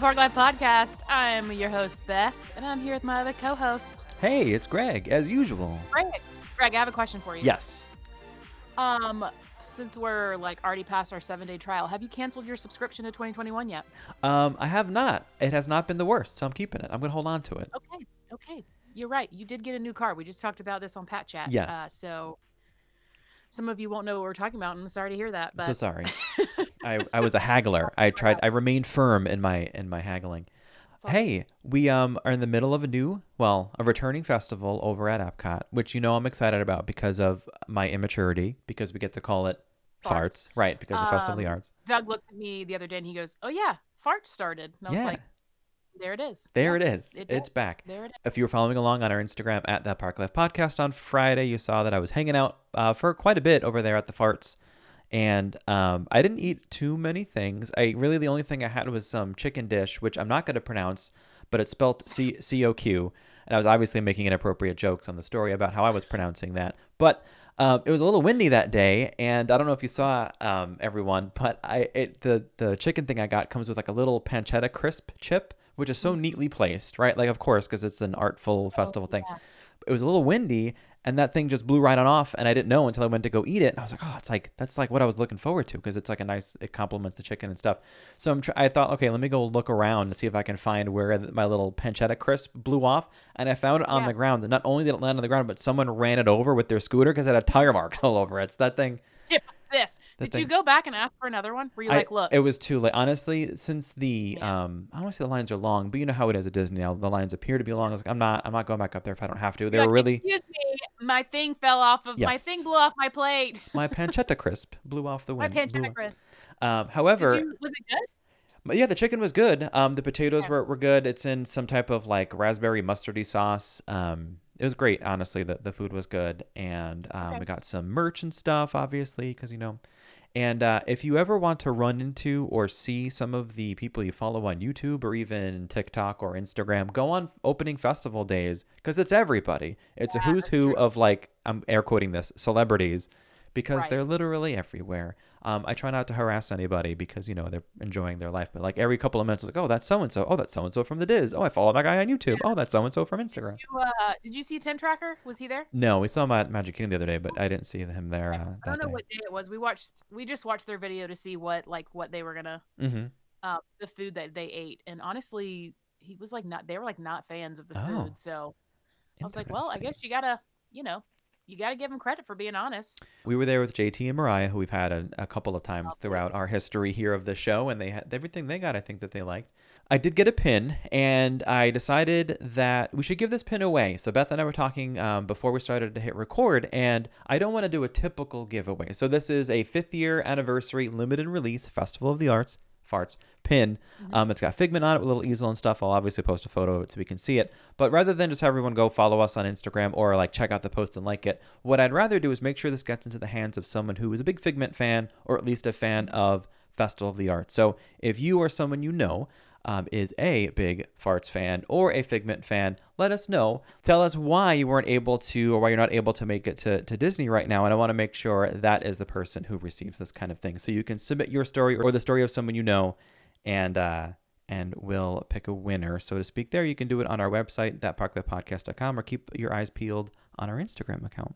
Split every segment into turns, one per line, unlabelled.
Park Life Podcast. I'm your host, Beth, and I'm here with my other co host,
Hey, it's Greg, as usual.
Greg. Greg, I have a question for you.
Yes.
Um, since we're like already past our seven day trial, have you canceled your subscription to 2021 yet?
Um, I have not. It has not been the worst, so I'm keeping it. I'm gonna hold on to it.
Okay, okay. You're right. You did get a new car. We just talked about this on Pat Chat.
Yes.
Uh, so some of you won't know what we're talking about, and I'm sorry to hear that.
I'm
But
so sorry. I, I was a haggler. I tried. I remained firm in my in my haggling. Hey, we um are in the middle of a new, well, a returning festival over at Epcot, which you know I'm excited about because of my immaturity, because we get to call it farts,
Farts.
right? Because the Festival of the
Um,
Arts.
Doug looked at me the other day and he goes, "Oh yeah, farts started." And I was
Yeah.
like, "There it is.
There
Yeah,
it is.
it
it's back.
There it is."
If you were following along on our Instagram at that Park Life Podcast on Friday, you saw that I was hanging out uh, for quite a bit over there at the Farts, and um, I didn't eat too many things. I really the only thing I had was some chicken dish, which I'm not going to pronounce, but it's spelled C C O Q, and I was obviously making inappropriate jokes on the story about how I was pronouncing that, but. Um, it was a little windy that day, and I don't know if you saw um, everyone, but I it, the the chicken thing I got comes with like a little pancetta crisp chip, which is so neatly placed, right? Like of course, because it's an artful oh, festival thing.
yeah.
It was a little windy, and that thing just blew right on off, and I didn't know until I went to go eat it. And I was like, oh, it's like that's like what I was looking forward to because it's like a nice, it complements the chicken and stuff. So I'm tr- I thought, okay, let me go look around and see if I can find where th- my little pancetta crisp blew off, and I found it on
Yeah.
the ground. And not only did it land on the ground, but someone ran it over with their scooter because it had tire marks all over it. So that thing.
This.
The
Did you go back and ask for another one? Were you
I-
like, look,
it was too late. Honestly, since the
Yeah.
um, I don't want to say the lines are long, but you know how it is at Disney. now, The lines appear to be long. I was like, I'm not, I'm not going back up there if I don't have to. They were really
Excuse me, my thing fell off of my thing blew off my plate.
my pancetta crisp blew off the
my
wind. blew
pancetta crisp.
Um, however,
you, was it good?
yeah, the chicken was good. Um, the potatoes
Yeah.
were, were good. It's in some type of like raspberry mustardy sauce. Um, it was great. Honestly, the the food was good, and um,
Okay.
we got some merch and stuff, obviously, because you know. And uh, if you ever want to run into or see some of the people you follow on YouTube or even TikTok or Instagram, go on opening festival days because it's everybody. It's a who's who
true.
of like I'm air quoting this celebrities because
Right.
they're literally everywhere. Um, I try not to harass anybody because you know they're enjoying their life, but like every couple of minutes, like, oh, that's so and so. Oh, that's so and so from the DIS. Oh, I follow that guy on YouTube. Oh, that's so and so from Instagram.
Did you, uh, did you see Tim Tracker? Was he there?
No, we saw him at Magic Kingdom the other day, but I didn't see him there uh,
I don't know
day.
what day it was. We watched. We just watched their video to see what like what they were gonna
hmm
uh, the food that they ate, and honestly, he was like not. They were like not fans of the
Oh.
food, so I was like, well, I guess you gotta, you know, you gotta give them credit for being honest.
We were there with JT and Mariah, who we've had a, a couple of times throughout our history here of the show, and they had everything they got. I think that they liked. I did get a pin, and I decided that we should give this pin away. So Beth and I were talking um, before we started to hit record, and I don't want to do a typical giveaway. So this is a fifth year anniversary limited release Festival of the Arts farts pin. Um, it's got Figment on it with a little easel and stuff. I'll obviously post a photo of it so we can see it. But rather than just have everyone go follow us on Instagram or like check out the post and like it, what I'd rather do is make sure this gets into the hands of someone who is a big Figment fan or at least a fan of Festival of the Arts. So if you or someone you know um, is a big Farts fan or a Figment fan, let us know. Tell us why you weren't able to or why you're not able to make it to, to Disney right now. And I want to make sure that is the person who receives this kind of thing. So you can submit your story or the story of someone you know and uh, and we'll pick a winner, so to speak. There, you can do it on our website, thatparklifepodcast.com, or keep your eyes peeled on our Instagram account.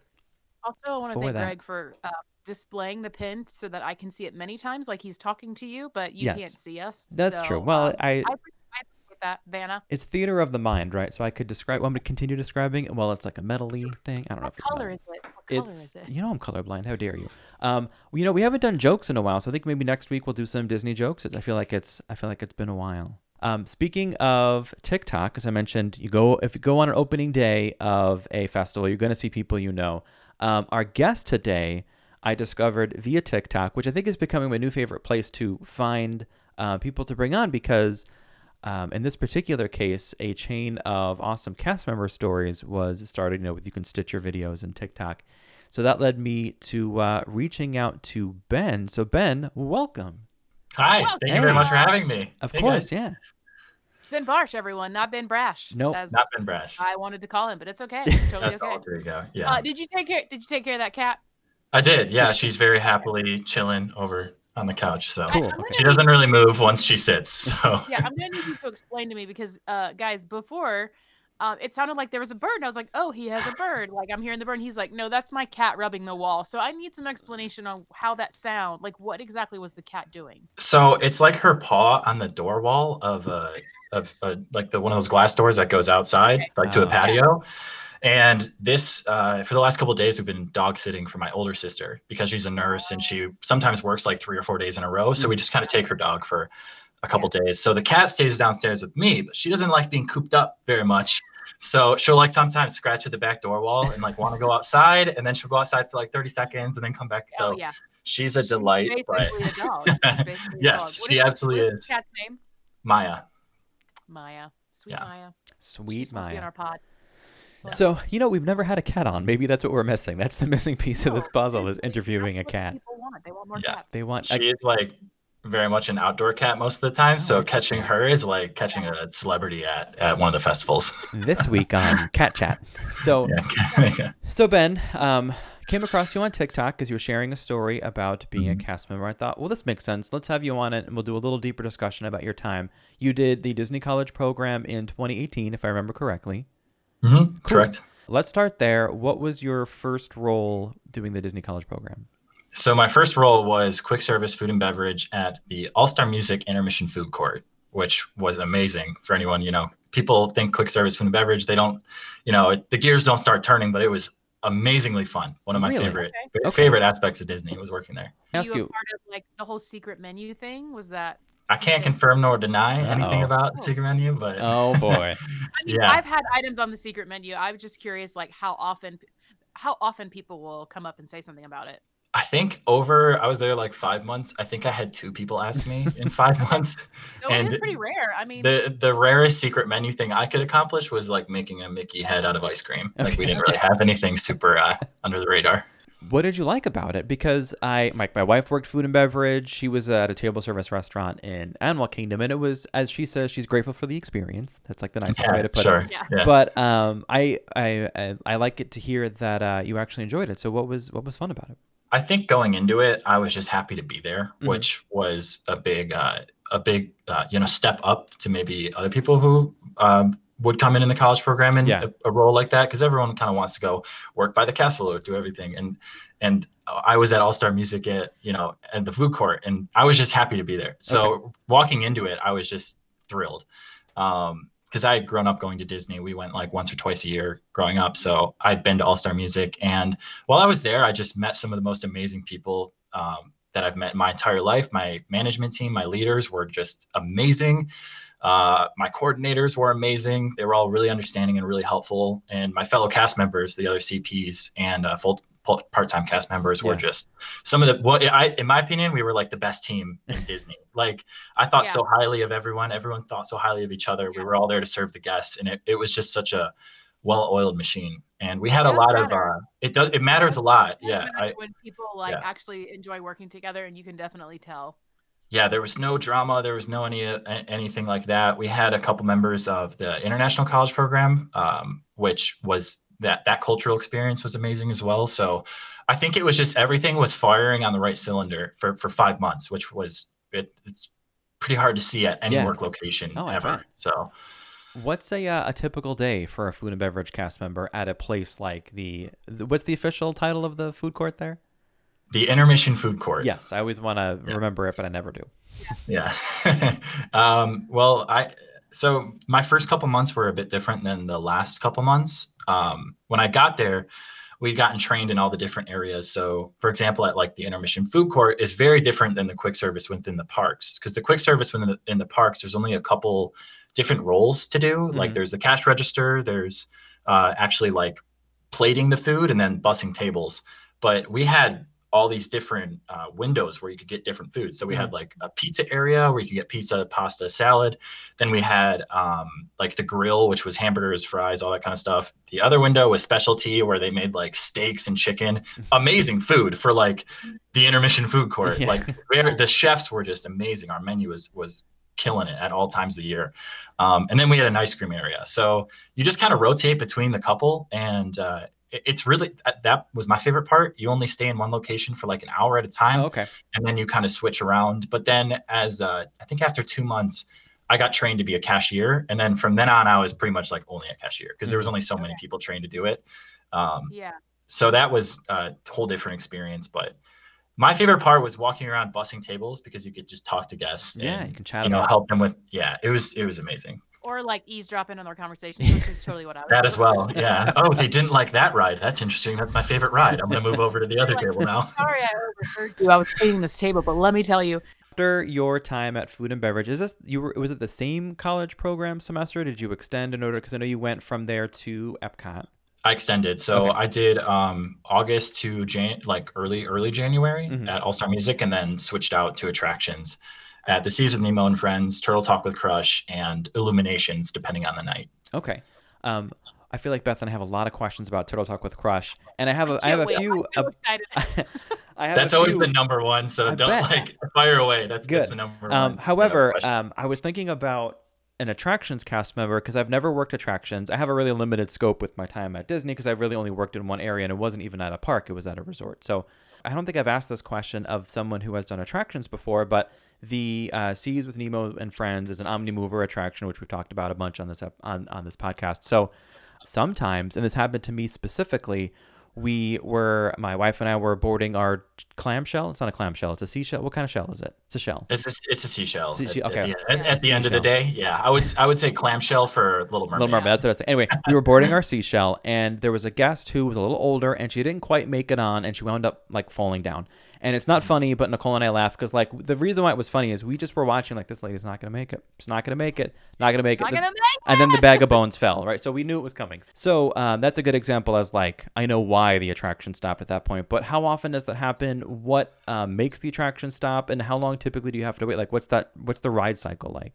Also, I want to thank
that.
Greg for uh, displaying the pin so that I can see it many times, like he's talking to you, but you
Yes.
can't see us.
That's
So,
true. Well,
um,
I,
I, appreciate that, Vanna.
it's theater of the mind, right? So I could describe. Want me to continue describing? Well, it's like a metally thing. I don't know
What
if it's
color is it? What color
It's
is it?
you know I'm colorblind. How dare you? Um, well, you know we haven't done jokes in a while, so I think maybe next week we'll do some Disney jokes. I feel like it's I feel like it's been a while. Um, speaking of TikTok, as I mentioned, you go if you go on an opening day of a festival, you're going to see people you know. Um, our guest today, I discovered via TikTok, which I think is becoming my new favorite place to find uh, people to bring on because um, in this particular case, a chain of awesome cast member stories was started. You know, with you can stitch your videos in TikTok. So that led me to uh, reaching out to Ben. So Ben, welcome.
Hi,
Well,
thank you very much for having me.
Of
Hey,
course,
guys.
yeah.
Ben Barsh, everyone, not Ben Brash.
Nope.
Not Ben Brash.
I wanted to call him, but it's okay. It's totally okay.
There you go. Yeah.
Uh, did you take care? Did you take care of that cat?
I did. Yeah. She's very happily chilling over on the couch. So
Cool.
She doesn't really move once she sits. So
yeah, I'm gonna need you to explain to me because, uh, guys, before, um, it sounded like there was a bird, and I was like, "Oh, he has a bird." Like I'm hearing the bird, and he's like, "No, that's my cat rubbing the wall." So I need some explanation on how that sound. Like, what exactly was the cat doing?
So it's like her paw on the door wall of a of a, like the one of those glass doors that goes outside,
Okay.
like to a patio. And this uh, for the last couple of days, we've been dog sitting for my older sister because she's a nurse and she sometimes works like three or four days in a row. So we just kind of take her dog for a couple days. So the cat stays downstairs with me, but she doesn't like being cooped up very much. So she'll like sometimes scratch at the back door wall and like want to go outside, and then she'll go outside for like 30 seconds and then come back. So
oh yeah,
she's a delight. But
basically a dog. She's basically a
Yes,
dog.
She
is-
absolutely
what
is.
the Cat's name?
Maya.
Maya. Sweet
Yeah.
Maya. She's
Sweet
supposed to be in
Maya.
our pod. Yeah.
So, you know, we've never had a cat on. Maybe that's what we're missing. That's the missing piece of this puzzle is interviewing a
that's what
cat.
People want. They want more
Yeah.
cats.
They want
She
a,
is like very much an outdoor cat most of the time.
Oh,
So catching her is like catching a celebrity at, at one of the festivals.
this week on Cat Chat. So,
yeah.
so Ben, um, came across you on TikTok because you were sharing a story about being
Mm-hmm.
a cast member. I thought, well, this makes sense. Let's have you on it, and we'll do a little deeper discussion about your time. You did the Disney College program in 2018, if I remember correctly.
Mhm, Correct.
Let's start there. What was your first role doing the Disney College program?
So my first role was quick service food and beverage at the All Star Music Intermission Food Court, which was amazing for anyone. You know, people think quick service food and beverage. They don't, you know, the gears don't start turning, but it was amazingly fun. One of my
Really?
favorite
Okay.
favorite aspects of Disney was working there.
Ask
you,
you,
a part of like the whole secret menu thing? Was that?
I can't confirm nor deny anything
Uh-oh.
about the secret menu, but
oh boy.
I mean,
Yeah.
I've had items on the secret menu. I was just curious, like how often, how often people will come up and say something about it.
I think over I was there like five months. I think I had two people ask me in five months.
So it
And
is pretty rare. I mean,
The the rarest secret menu thing I could accomplish was like making a Mickey head out of ice cream. Like we didn't really have anything super uh, under the radar.
What did you like about it? Because I, my, my wife worked food and beverage. She was at a table service restaurant in Animal Kingdom, and it was, as she says, she's grateful for the experience. That's like the nicest way to put
sure.
it.
Yeah.
Yeah.
But um, I, I, I, I like it to hear that uh, you actually enjoyed it. So what was, what was fun about it?
I think going into it, I was just happy to be there,
Mhm.
which was a big, uh, a big, uh, you know, step up to maybe other people who um, would come in in the college program in
Yeah.
a, a role like that, because everyone kind of wants to go work by the castle or do everything. And and I was at All Star Music at you know at the food court, and I was just happy to be there. So walking into it, I was just thrilled. Um, because I had grown up going to Disney. We went like once or twice a year growing up. So I'd been to All Star Music. And while I was there, I just met some of the most amazing people um, that I've met in my entire life. My management team, my leaders were just amazing. Uh, my coordinators were amazing. They were all really understanding and really helpful. And my fellow cast members, the other CPs and uh, full part-time cast members were just some of the what I in my opinion we were like the best team in Disney. Like I thought
Yeah.
so highly of everyone. Everyone thought so highly of each other. We were all there to serve the guests, and it, it was just such a well-oiled machine. And we had a
does
lot of uh, it does it matters a lot.
it
Yeah, I,
when people like
yeah.
actually enjoy working together, and you can definitely tell.
Yeah. There was no drama. There was no any anything like that. We had a couple members of the international college program, um, which was that that cultural experience was amazing as well. So I think it was just everything was firing on the right cylinder for for five months, which was it, it's pretty hard to see at any
Yeah.
work location
Oh,
ever. So
What's a uh, a typical day for a food and beverage cast member at a place like the, the what's the official title of the food court there?
The intermission food court.
Yes, I always want to
Yeah.
remember it, but I never do.
Yes. um, well, I so my first couple months were a bit different than the last couple months. Um, when I got there, we'd gotten trained in all the different areas. So, for example, at like the intermission food court is very different than the quick service within the parks because the quick service within the, in the parks there's only a couple different roles to do. Like
Mhm.
there's the cash register, there's uh, actually like plating the food and then bussing tables. But we had all these different uh, windows where you could get different foods. So we had like a pizza area where you could get pizza, pasta, salad. Then we had um, like the grill, which was hamburgers, fries, all that kind of stuff. The other window was specialty where they made like steaks and chicken. Amazing food for like the intermission food court.
Yeah.
Like the chefs were just amazing. Our menu was was killing it at all times of the year. Um, and then we had an ice cream area. So you just kind of rotate between the couple and uh, it's really that- that was my favorite part. You only stay in one location for like an hour at a time
Oh, okay.
and then you kind of switch around. But then, as uh, I think after two months, I got trained to be a cashier, and then from then on, I was pretty much like only a cashier because there was only so many people trained to do it. Um,
Yeah.
so that was a whole different experience. But my favorite part was walking around bussing tables because you could just talk to guests.
Yeah,
and,
you can chat
you know help them with yeah. It was it was amazing.
Or like easdrop in on their conversations, which is totally what I was
That as well. Yeah. Oh, they didn't like that ride. That's interesting. That's my favorite ride. I'm gonna move over to the other table now.
Sorry, I overheard you. I was cleaning this table, but let me tell you,
After your time at Food and Beverage, is this you were was it the same college program semester? Did you extend in order because I know you went from there to Epcot.
I extended. So
Okay.
I did um August to Jan like early early January
Mhm.
at All Star Music and then switched out to attractions at the Seas with Nemo and Friends, Turtle Talk with Crush, and Illuminations, depending on the night.
Okay. Um, I feel like Beth and I have a lot of questions about Turtle Talk with Crush, and I have a I have a
wait.
few.
I'm so excited.
I have
That's always
few-
the number one. So
I
don't
bet.
like fire away. That's
Good.
that's the number one.
Um, however, um, I was thinking about an attractions cast member because I've never worked attractions. I have a really limited scope with my time at Disney because I really only worked in one area and it wasn't even at a park; it was at a resort. So I don't think I've asked this question of someone who has done attractions before, but the uh, Seas with Nemo and Friends is an Omnimover attraction, which we've talked about a bunch on this ep- on on this podcast. So sometimes, and this happened to me specifically, we were my wife and I were boarding our clamshell. It's not a clamshell; it's a seashell. What kind of shell is it? It's a shell.
it's a, it's a seashell.
Sea-
at,
she-
at
okay.
the, at,
Yeah.
at the end of the day, yeah, I would s- I would say clamshell for Little Mermaid.
Little Mermaid. That's what I was saying. Anyway, we were boarding our seashell, and there was a guest who was a little older, and she didn't quite make it on, and she wound up like falling down. And it's not funny, but Nicole and I laugh because like the reason why it was funny is we just were watching like this lady's not gonna make it. She's not gonna make it. Not gonna make it.
Not
The-
gonna make
and then the bag of bones fell, right? So we knew it was coming. So um, that's a good example as like I know why the attraction stopped at that point, but how often does that happen? What um, makes the attraction stop, and how long typically do you have to wait? Like, what's that? What's the ride cycle like?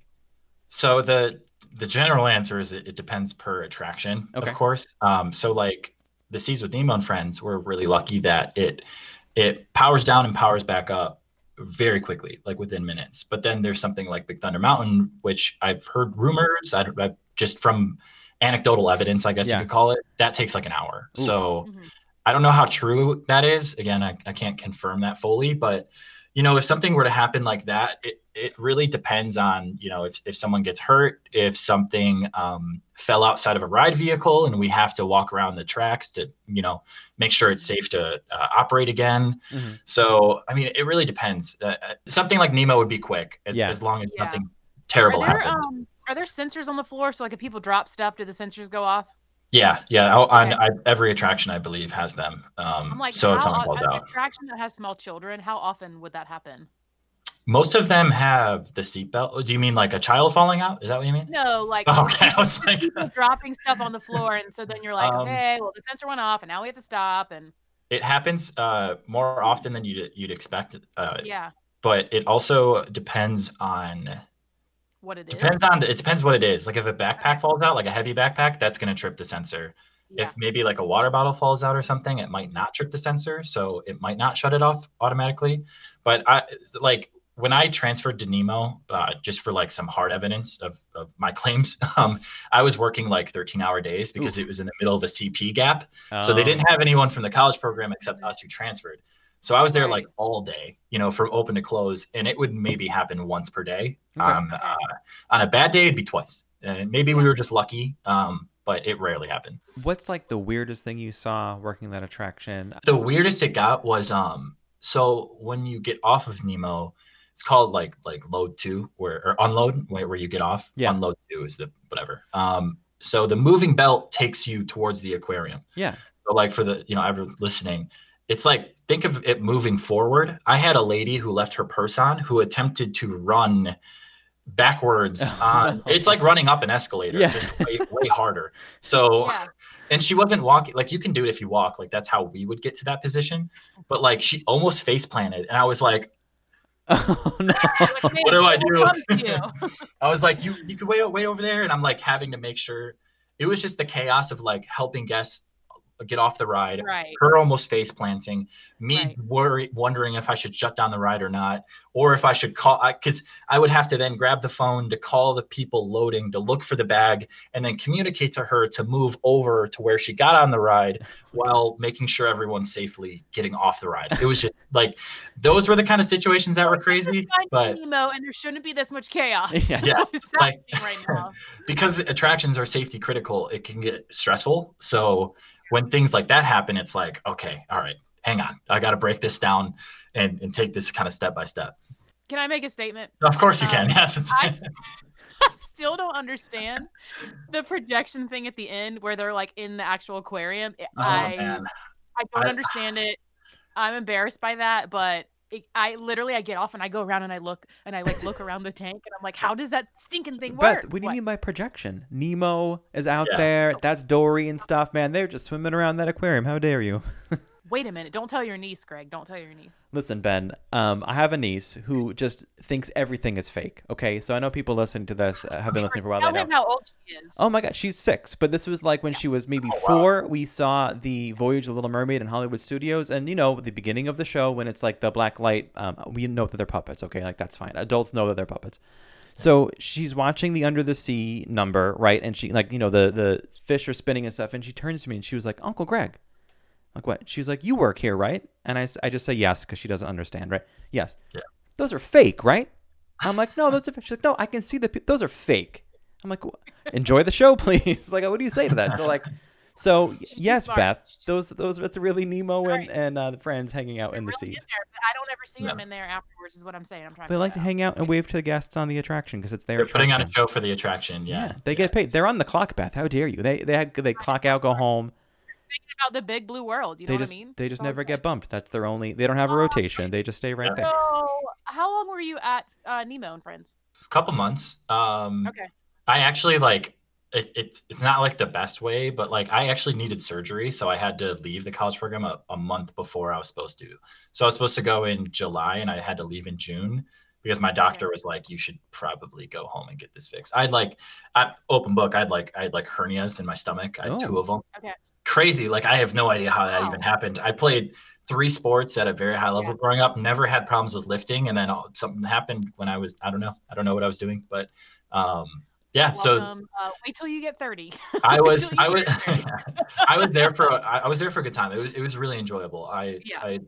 So the the general answer is it, it depends per attraction,
Okay.
of course. Um, so like the Seas with Nemo and Friends, we're really lucky that it it powers down and powers back up very quickly, like within minutes. But then there's something like Big Thunder Mountain, which I've heard rumors, I, don't- I just from anecdotal evidence, I guess
Yeah.
you could call it, that takes like an hour.
Ooh.
So
Mhm.
I don't know how true that is. Again, I, I can't confirm that fully, but you know, if something were to happen like that, it, it really depends on, you know, if, if someone gets hurt, if something um, fell outside of a ride vehicle and we have to walk around the tracks to, you know, make sure it's safe to uh, operate again.
Mhm.
So, I mean, it really depends. Uh, uh, something like Nemo would be quick as,
Yeah.
as long as
Yeah.
nothing terrible
Are there,
happens.
um, are there sensors on the floor? So like if people drop stuff, do the sensors go off?
yeah. Yeah. Oh, On
Okay.
I, every attraction, I believe, has them. Um,
I'm like,
so if
how,
someone
o-
falls
an
out.
attraction that has small children, how often would that happen?
Most of them have the seatbelt. Do you mean like a child falling out? Is that what you mean?
No, like
Oh, okay, I was like-
dropping stuff on the floor, and so then you're like,
Um,
okay, well the sensor went off, and now we have to stop, and
It happens uh, more often than you'd you'd expect. Uh,
yeah,
But it also depends on
what it
depends on the, it depends what it is. Like if a backpack falls out, like a heavy backpack, that's going to trip the sensor.
Yeah.
If maybe like a water bottle falls out or something, it might not trip the sensor, so it might not shut it off automatically. But I like when I transferred to Nemo, uh, just for like some hard evidence of, of my claims, um, I was working like 13 hour days because it was in the middle of a CP gap. So they
Um,
didn't have anyone from the college program except us who transferred. So I was there like all day, you know, from open to close, and it would maybe happen once per day.
Okay.
Um, uh, on a bad day, it'd be twice. And maybe we were just lucky, um, but it rarely happened.
What's like the weirdest thing you saw working that attraction?
The weirdest it got was um, so when you get off of Nemo, it's called like like load two, where or unload, where, where you get off.
Yeah.
Unload two is the whatever. Um, so the moving belt takes you towards the aquarium.
Yeah.
So like for the you know everyone's listening, it's like think of it moving forward. I had a lady who left her purse on who attempted to run backwards on it's like running up an escalator
Yeah.
just way, way harder so
Yeah.
and she wasn't walking like you can do it if you walk like that's how we would get to that position but like she almost face planted and i was like
Oh no.
Like,
What do I
we'll
do?"
come to you.
i was like you you can wait wait over there and i'm like having to make sure it was just the chaos of like helping guests get off the ride,
Right.
her almost face planting, me
Right.
worry, wondering if I should shut down the ride or not, or if I should call, because I, would have to then grab the phone to call the people loading to look for the bag and then communicate to her to move over to where she got on the ride while making sure everyone's safely getting off the ride. It was just like those were the kind of situations that were crazy, but
Nemo, and there shouldn't be this much chaos.
Yeah.
Yeah, like-
right now.
because attractions are safety critical, it can get stressful. So when things like that happen, it's like, okay, all right, hang on. I got to break this down and, and take this kind of step by step.
Can I make a statement?
Of course you
Um,
can. Yes.
I, I still don't understand the projection thing at the end where they're like in the actual aquarium.
Oh,
I
man.
I don't
I-
understand it. I'm embarrassed by that, but it, I literally I get off and I go around and I look and I like look around the tank and I'm like, how does that stinking thing work?
Beth, what do you
What?
mean by projection? Nemo is out
Yeah.
there. That's Dory and stuff, man. They're just swimming around that aquarium. How dare you?
Wait a minute! Don't tell your niece, Greg. Don't tell your niece.
Listen, Ben, um, I have a niece who just thinks everything is fake. Okay, so I know people listening to this uh, have been listening for a while.
Tell
They know.
him how old she is.
Oh my god, she's six. But this was like when she was maybe
Oh, wow.
four. We saw the Voyage of the Little Mermaid in Hollywood Studios, and you know the beginning of the show when it's like the black light. Um, we know that they're puppets. Okay, like that's fine. Adults know that they're puppets. So she's watching the Under the Sea number, right? And she like you know the the fish are spinning and stuff, and she turns to me and she was like, "Uncle Greg." Like what? She's like, "You work here, right?" And I, I just say yes because she doesn't understand, right? Yes.
Yeah.
Those are fake, right? I'm like, no, those are. Fake. She's like, no, I can see the. pe- Those are fake. I'm like, enjoy the show, please. like, what do you say to that? So like, so
She's
yes. Beth, those those it's really Nemo and
Right.
and uh, the friends hanging out
They're
in the
really
seas.
there, but I don't ever see
Yeah.
them in there afterwards. Is what I'm saying. I'm trying.
They
to
like to
out.
hang out and wave to the guests on the attraction because it's their
They're putting on a
attraction.
show for the attraction. Yeah.
they get paid. They're on the clock, Beth. How dare you? They they they clock out, go home.
Thinking about the big blue world. You know
they
what
just
I mean?
they just
It's
never
good.
get bumped. That's their only. They don't have a
Oh.
rotation. They just stay right there.
So, how long were you at uh, Nemo and Friends?
A couple months. Um,
Okay.
I actually like it, it's it's not like the best way, but like I actually needed surgery, so I had to leave the college program a, a month before I was supposed to. So I was supposed to go in July, and I had to leave in June because my doctor was like, "You should probably go home and get this fixed." I'd like, I open book. I'd like I had like hernias in my stomach. I had two of them.
Okay.
Crazy. Like I have no idea how that
Wow.
even happened. I played three sports at a very high level
Yeah.
growing up. Never had problems with lifting, and then all, something happened when I was I don't know. I don't know what I was doing, but um, yeah. So
uh, wait till you get 30.
I was I was I was there for I I was there for a good time. It was it was really enjoyable. I
Yeah.
I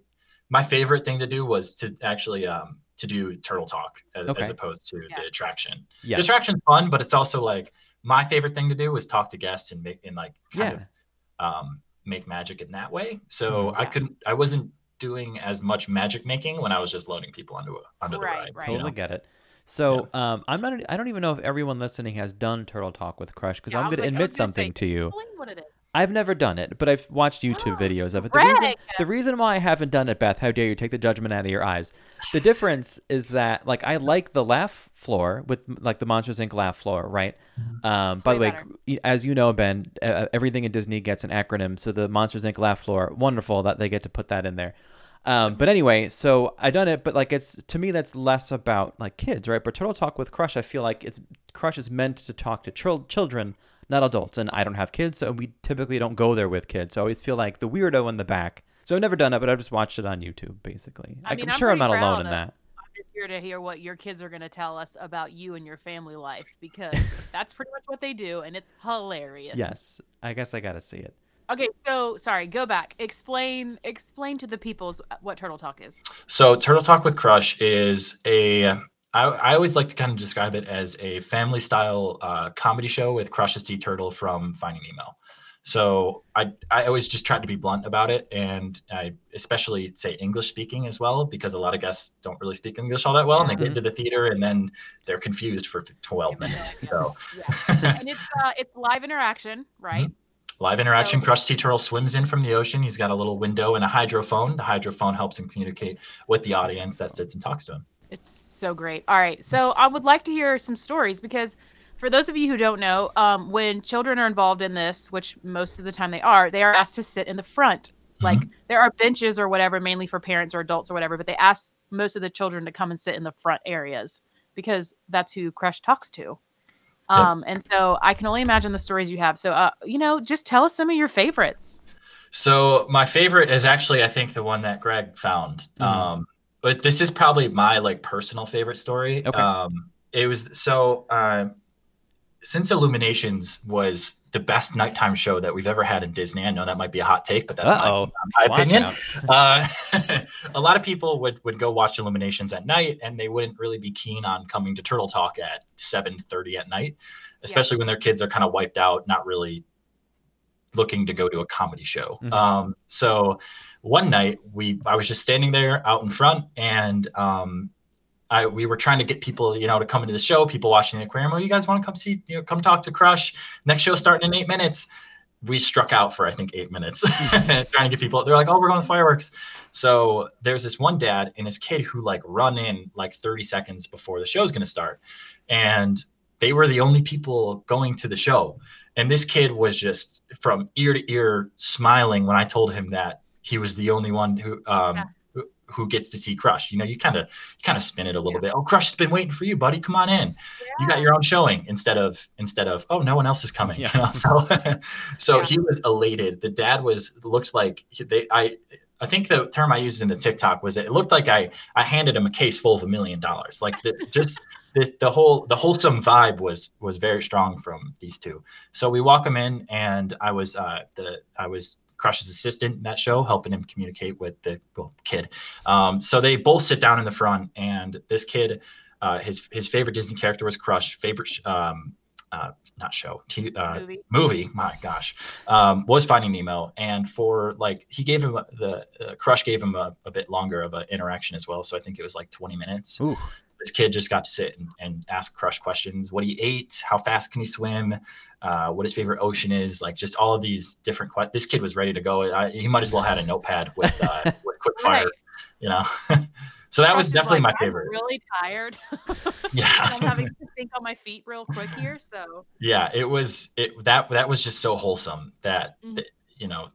my favorite thing to do was to actually um to do turtle talk as,
Okay.
as opposed to
Yes.
the attraction.
Yes.
The attraction's fun, but it's also like my favorite thing to do was talk to guests and make and like kind
Yeah.
of um make magic in that way. So
Mhm.
I couldn't I wasn't doing as much magic making when I was just loading people onto a, under the ride.
right.
you
Totally
know?
get it. So um, I'm not. I don't even know if everyone listening has done Turtle Talk with Crush because
Yeah, I
I'm going to
like- I
admit
was gonna say,
something to you.
Explain what it is.
I've never done it, but I've watched YouTube
Oh,
videos of it. The reason, the reason why I haven't done it, Beth, how dare you take the judgment out of your eyes? The difference is that, like, I like the laugh floor with like the Monsters Inc. laugh floor, right? Um, by the way,
better.
as you know, Ben, uh, everything in Disney gets an acronym. So the Monsters Inc. laugh floor, wonderful that they get to put that in there. Um, but anyway, so I done it, but like it's to me that's less about like kids, right? But Turtle Talk with Crush, I feel like it's Crush is meant to talk to chil- children, not adults. And I don't have kids, so we typically don't go there with kids. So I always feel like the weirdo in the back. So I've never done it, but I've just watched it on YouTube, basically.
I mean,
am
I'm
sure I'm not alone in
of-
that.
I'm just here to hear what your kids are going to tell us about you and your family life because that's pretty much what they do, and it's hilarious.
Yes, I guess I got to see it.
Okay, so sorry, go back. Explain explain to the peoples uh, what Turtle Talk is.
So Turtle Talk with Crush is a I, I always like to kind of describe it as a family style uh, comedy show with Crush's T Turtle from Finding Nemo. So I I always just tried to be blunt about it, and I especially say English speaking as well because a lot of guests don't really speak English all that well, and they get into the theater and then they're confused for 12 minutes. So
and it's uh, it's live interaction, right?
live interaction.
So-
Crush T Turtle swims in from the ocean. He's got a little window and a hydrophone. The hydrophone helps him communicate with the audience that sits and talks to him.
It's so great. All right. So I would like to hear some stories because for those of you who don't know, um, when children are involved in this, which most of the time they are, they are asked to sit in the front. Like there are benches or whatever, mainly for parents or adults or whatever, but they ask most of the children to come and sit in the front areas because that's who Crush talks to.
Yep.
Um, and so I can only imagine the stories you have. So, uh, you know, just tell us some of your favorites.
So my favorite is actually, I think, the one that Greg found.
Mhm.
Um, but this is probably my like personal favorite story.
Okay.
Um, it was so um, since Illuminations was the best nighttime show that we've ever had in Disney. I know that might be a hot take, but that's my,
Uh-oh.
my
Watch
opinion. Uh, a lot of people would would go watch Illuminations at night, and they wouldn't really be keen on coming to Turtle Talk at seven thirty at night, especially when their kids are kind of wiped out, not really looking to go to a comedy show.
Mhm.
Um, so one night we I was just standing there out in front, and um, I we were trying to get people, you know, to come into the show. People watching the aquarium. Oh, you guys want to come see? You know, come talk to Crush. Next show starting in eight minutes. We struck out for I think eight minutes trying to get people. They're like, oh, we're going to fireworks. So there's this one dad and his kid who like run in like 30 seconds before the show's going to start, and they were the only people going to the show. And this kid was just from ear to ear smiling when I told him that he was the only one who um,
Yeah.
who, who gets to see Crush. You know, you kind of kind of spin it a little bit. Oh, Crush has been waiting for you, buddy. Come on in. You got your own showing instead of instead of oh no one else is coming.
Yeah.
You know? So so
Yeah.
he was elated. The dad was looked like they I. I think the term I used in the TikTok was that it looked like I I handed him a case full of a million dollars. Like the, just the, the whole the wholesome vibe was was very strong from these two. So we walk him in, and I was uh, the I was Crush's assistant in that show, helping him communicate with the well, kid. Um, so they both sit down in the front, and this kid, uh, his his favorite Disney character was Crush. Favorite sh- um, uh, not show, t- uh,
Movie.
movie. My gosh, um, was Finding Nemo, and for like he gave him a- the uh, Crush gave him a, a bit longer of an interaction as well. So I think it was like 20 minutes
Ooh.
this kid just got to sit and, and ask crush questions what he ate how fast can he swim uh, what his favorite ocean is like just all of these different questions this kid was ready to go I, he might as well had a notepad with uh, with quick fire
Right.
you know so that
Crush
was definitely
like,
my
"I'm
favorite
really tired.
yeah
I'm having to think on my feet real quick here. So
yeah it was it that that was just so wholesome that,
Mhm.
that you know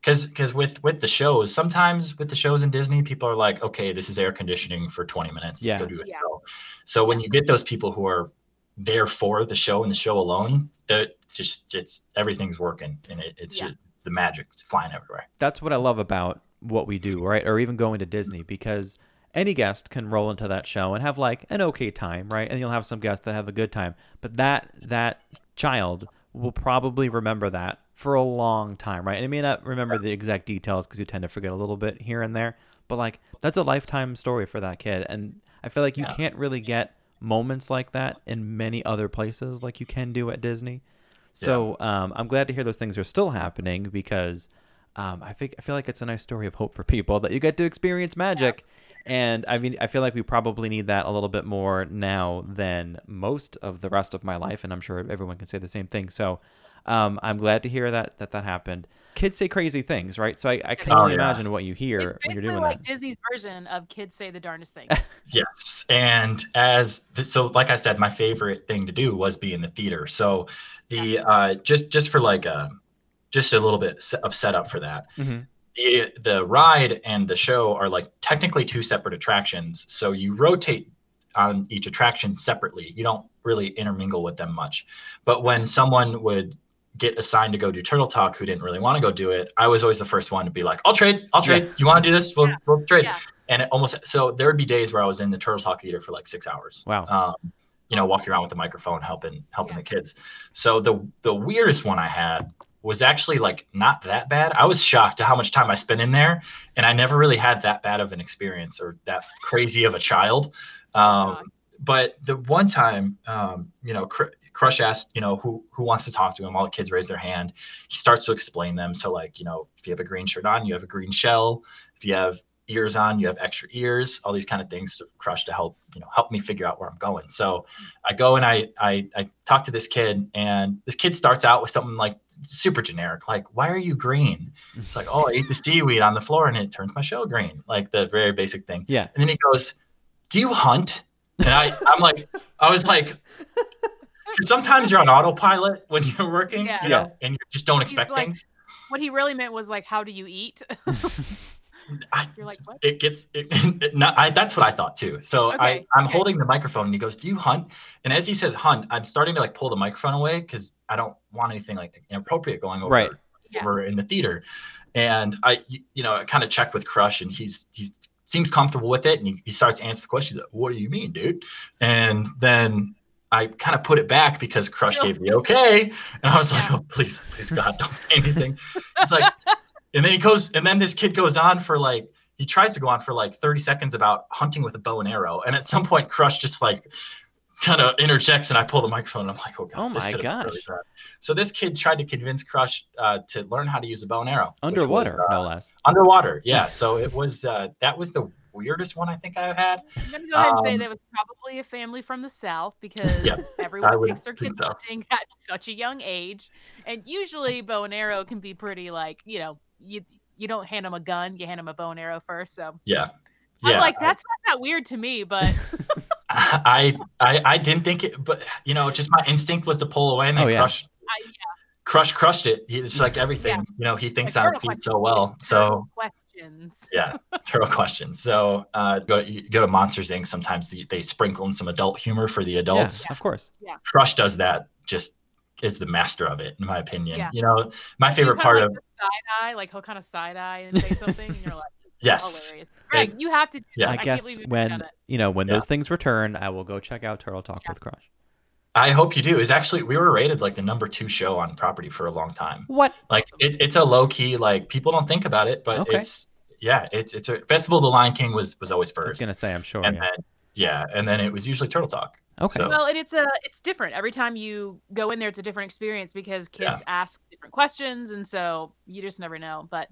because because with with the shows sometimes with the shows in disney people are like okay this is air conditioning for 20 minutes let's
Yeah.
go do a
Yeah.
show so when you get those people who are there for the show and the show alone that just it's everything's working and it, it's
Yeah.
just the magic is flying everywhere
that's what I love about what we do, right? Or even going to Disney because any guest can roll into that show and have like an okay time, right? And you'll have some guests that have a good time. But that that child will probably remember that for a long time, right? And it may not remember the exact details because you tend to forget a little bit here and there. But like that's a lifetime story for that kid. And I feel like you
Yeah.
can't really get moments like that in many other places like you can do at Disney. So um, I'm glad to hear those things are still happening because um, I think I feel like it's a nice story of hope for people that you get to experience magic. And I mean, I feel like we probably need that a little bit more now than most of the rest of my life, and I'm sure everyone can say the same thing. So um, I'm glad to hear that that that happened. Kids say crazy things, right? So I, I can
Oh,
only
yeah.
imagine what you hear
it's
when you're
basically
doing
like
that.
Disney's version of kids say the darndest things.
Yes, and as th- so, like I said, my favorite thing to do was be in the theater. So the uh, just just for like a just a little bit of setup for that.
Mhm.
The the ride and the show are like technically two separate attractions. So you rotate on each attraction separately. You don't really intermingle with them much. But when someone would get assigned to go do Turtle Talk who didn't really want to go do it, I was always the first one to be like, "I'll trade. I'll trade. You want to do this? We'll,
Yeah.
we'll trade."
Yeah.
and it almost so there would be days where I was in the Turtle Talk theater for like six hours.
Wow.
Um, you know, walking around with the microphone, helping helping the kids. So the the weirdest one I had was actually like not that bad. I was shocked at how much time I spent in there, and I never really had that bad of an experience or that crazy of a child. Um, but the one time, um, you know, Cr- Crush asked, you know, who who wants to talk to him. All the kids raise their hand. He starts to explain them. So, like, you know, if you have a green shirt on, you have a green shell. If you have ears on, you have extra ears. All these kind of things to Crush to help, you know, help me figure out where I'm going. So, I go and I I I talk to this kid, and this kid starts out with something like super generic, like, "Why are you green?" It's like, "Oh, I ate the seaweed on the floor, and it turns my shell green." Like the very basic thing.
Yeah.
And then he goes, "Do you hunt?" And I, I'm like, I was like, sometimes you're on autopilot when you're working,
Yeah.
you know, and you just don't expect
like-
things.
What he really meant was like, how do you eat?
I,
You're like, what?
it gets, it, it, not, I, that's what I thought too. So I,
Okay,
I'm
okay.
holding the microphone, and he goes, "Do you hunt?" And as he says "hunt," I'm starting to like pull the microphone away because I don't want anything like inappropriate going over
Right.
Yeah.
over in the theater. and I you know, I kind of checked with Crush, and he's he's seems comfortable with it, and he, he starts to answer the question. Like, "What do you mean, dude?" And then I kind of put it back because Crush gave the okay, and I was like, "Oh, please, please, God, don't say anything." It's like, and then he goes, and then this kid goes on for like he tries to go on for like 30 seconds about hunting with a bow and arrow, and at some point, Crush just like kind of interjects, and I pull the microphone, and I'm like, "Oh God,
Oh my
could've really
gosh.
So this kid tried to convince Crush uh, to learn how to use a bow and arrow which was,
Underwater,
uh,
no less.
underwater. Yeah. So it was uh that was the weirdest one i think i've had.
I'm gonna go ahead and say
Um,
that was probably a family from the south because
Yeah,
everyone
would
takes their kids
so.
hunting at such a young age, and usually bow and arrow can be pretty like you know you you don't hand them a gun, you hand them a bow and arrow first. So.
Yeah.
I'm
yeah
like that's not that weird to me, but
I, I i didn't think it but you know just my instinct was to pull away and then
Oh, yeah.
crush
I,
crush crushed it. He- it's like everything you know he thinks on his feet so well so
questions.
yeah turtle questions so uh go, go to monsters inc sometimes they, they sprinkle in some adult humor for the adults
Yeah, of course. Yeah.
crush does that just is the master of it in my opinion
Yeah.
you know my
You
favorite
kinda
part
like
of
the side eye, like he'll kind of side eye and say something, and you're like,
Yes.
hilarious. Greg, you have to do
Yeah.
this.
I
can't
guess
believe you've
when you know when
Yeah.
those things return, I will go check out Turtle Talk with Crush.
I hope you do. Is actually we were rated like the number two show on property for a long time.
What?
Like it, it's a low key like people don't think about it, but
Okay.
it's yeah, it's it's a Festival of the Lion King was was always first.
I was gonna say, I'm sure.
and
yeah.
then yeah, and then it was usually Turtle Talk.
Okay.
so-
Well, and it's a it's different every time you go in there. It's a different experience because kids ask different questions, and so you just never know. But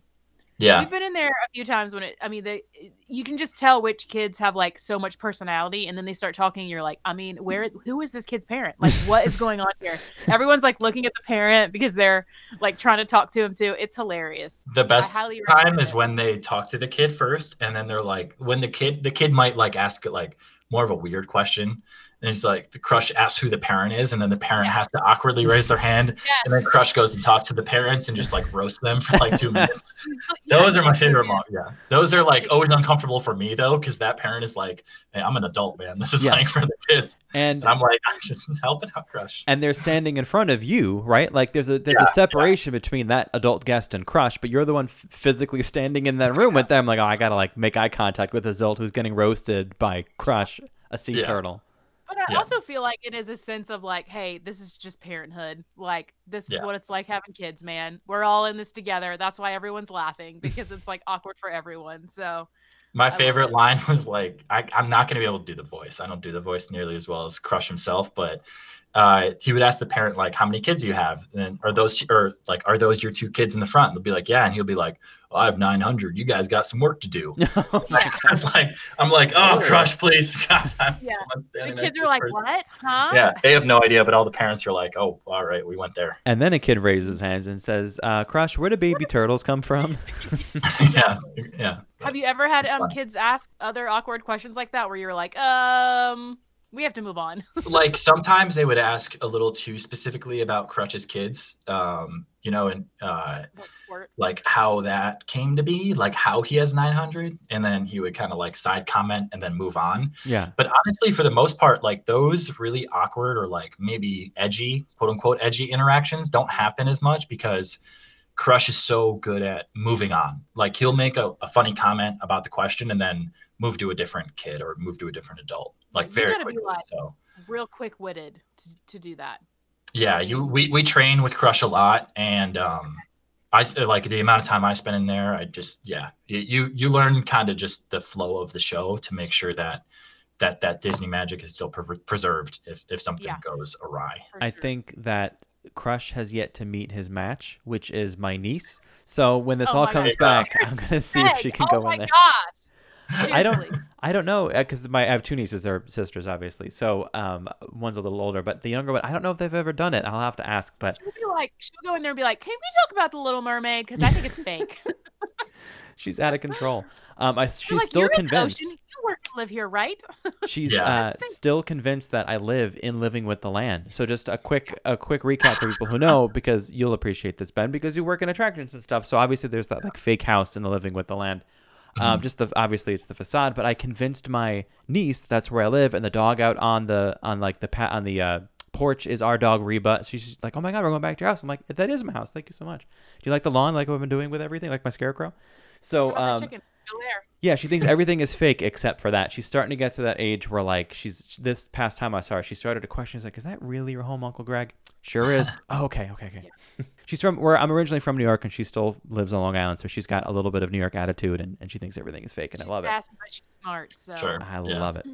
Yeah,
we've been in there a few times when it. I mean, they you can just tell which kids have like so much personality, and then they start talking. You're like, I mean, where who is this kid's parent? Like, what is going on here? Everyone's like looking at the parent because they're like trying to talk to him too. It's hilarious.
the best time is
it.
when they talk to the kid first, and then they're like, when the kid the kid might like ask it like more of a weird question. And it's like the crush asks who the parent is, and then the parent
Yeah.
has to awkwardly raise their hand,
Yeah.
and then Crush goes and talks to the parents and just like roast them for like two minutes.
Yeah,
Those are my favorite
good.
mom. Yeah, those are like always uncomfortable for me though, because that parent is like, hey, "I'm an adult, man. This is
Yeah.
like for the kids,"
and
and I'm like, "I'm just helping out, Crush."
and they're standing in front of you, right? Like there's a there's
Yeah,
a
yeah.
separation between that adult guest and Crush, but you're the one f- physically standing in that room with them. Like, oh, I gotta like make eye contact with this adult who's getting roasted by Crush, a sea
Yeah.
turtle.
But I
Yeah.
also feel like it is a sense of like, hey, this is just parenthood. Like, this is what it's like having kids, man. We're all in this together. That's why everyone's laughing because it's like awkward for everyone. So,
My
love
favorite line was like, I, "I'm not going to be able to do the voice. I don't do the voice nearly as well as Crush himself, but." Uh, he would ask the parent like, "How many kids do you have?" And are those or like, "Are those your two kids in the front?" And They'll be like, "Yeah," and he'll be like, well, "I have 900. You guys got some work to do."
Oh my
it's like I'm like, "Oh,
Oh.
Crush, please, God,
Yeah. The kids are like,
person."
what? Huh?
Yeah, they have no idea, but all the parents are like, "Oh, all right, we went there."
And then a kid raises his hands and says, uh, "Crush, where do baby turtles come from?"
yeah, yeah.
Have you ever had um kids ask other awkward questions like that where you're like, um, we have to move on?
like sometimes they would ask a little too specifically about Crush's kids, um, you know, and uh, like how that came to be, like how he has 900, and then he would kind of like side comment and then move on.
yeah.
But honestly, for the most part, like those really awkward or like maybe edgy, quote unquote, edgy interactions don't happen as much because Crush is so good at moving on. Like he'll make a, a funny comment about the question and then move to a different kid or move to a different adult, like
You
very quickly.
like-
so
Real quick witted to, to do that.
yeah, you we we train with Crush a lot, and um, I s- like the amount of time I spend in there. I just yeah, you you, you learn kind of just the flow of the show to make sure that that that Disney magic is still pre- preserved if if something
Yeah.
goes awry.
for
I think that Crush has yet to meet his match, which is my niece. So when this
Oh
all comes
God.
back, I'm gonna see if she can
oh
go
my
in there.
gosh.
I don't- I don't know because my I have two nieces. They're sisters, obviously. So um, one's a little older, but the younger one, I don't know if they've ever done it. I'll have to ask. But
She'll be like, she'll go in there and be like, "Can we talk about the Little Mermaid? Because I think it's fake."
she's out of control. Um, I, she's
like,
still
You're in
convinced.
ocean. You work live here, right?
She's
Yeah.
uh, still convinced that I live in Living with the Land. So just a quick a quick recap for people who know, because you'll appreciate this, Ben, because you work in attractions and stuff. So obviously there's that like fake house in the Living with the Land. Um,
Mhm.
just the obviously it's the facade, but I convinced my niece that's where I live, and the dog out on the on like the pat on the uh, porch is our dog Reba. She's like, "Oh my god, we're going back to your house." I'm like, "That is my house. Thank you so much. Do you like the lawn? Like what I've been doing with everything, like my scarecrow?" So
What
um,
chicken? Still there.
yeah, she thinks everything is fake except for that. She's starting to get to that age where, like, she's this past time I saw her, she started to question. She's like, "Is that really your home, Uncle Greg?" Sure is. oh, okay, okay, okay. she's from where I'm originally from New York, and she still lives on Long Island, so she's got a little bit of New York attitude, and, and she thinks everything is fake, and
She's
I love
sassy, but she's smart. So
Sure.
I
Yeah.
love it.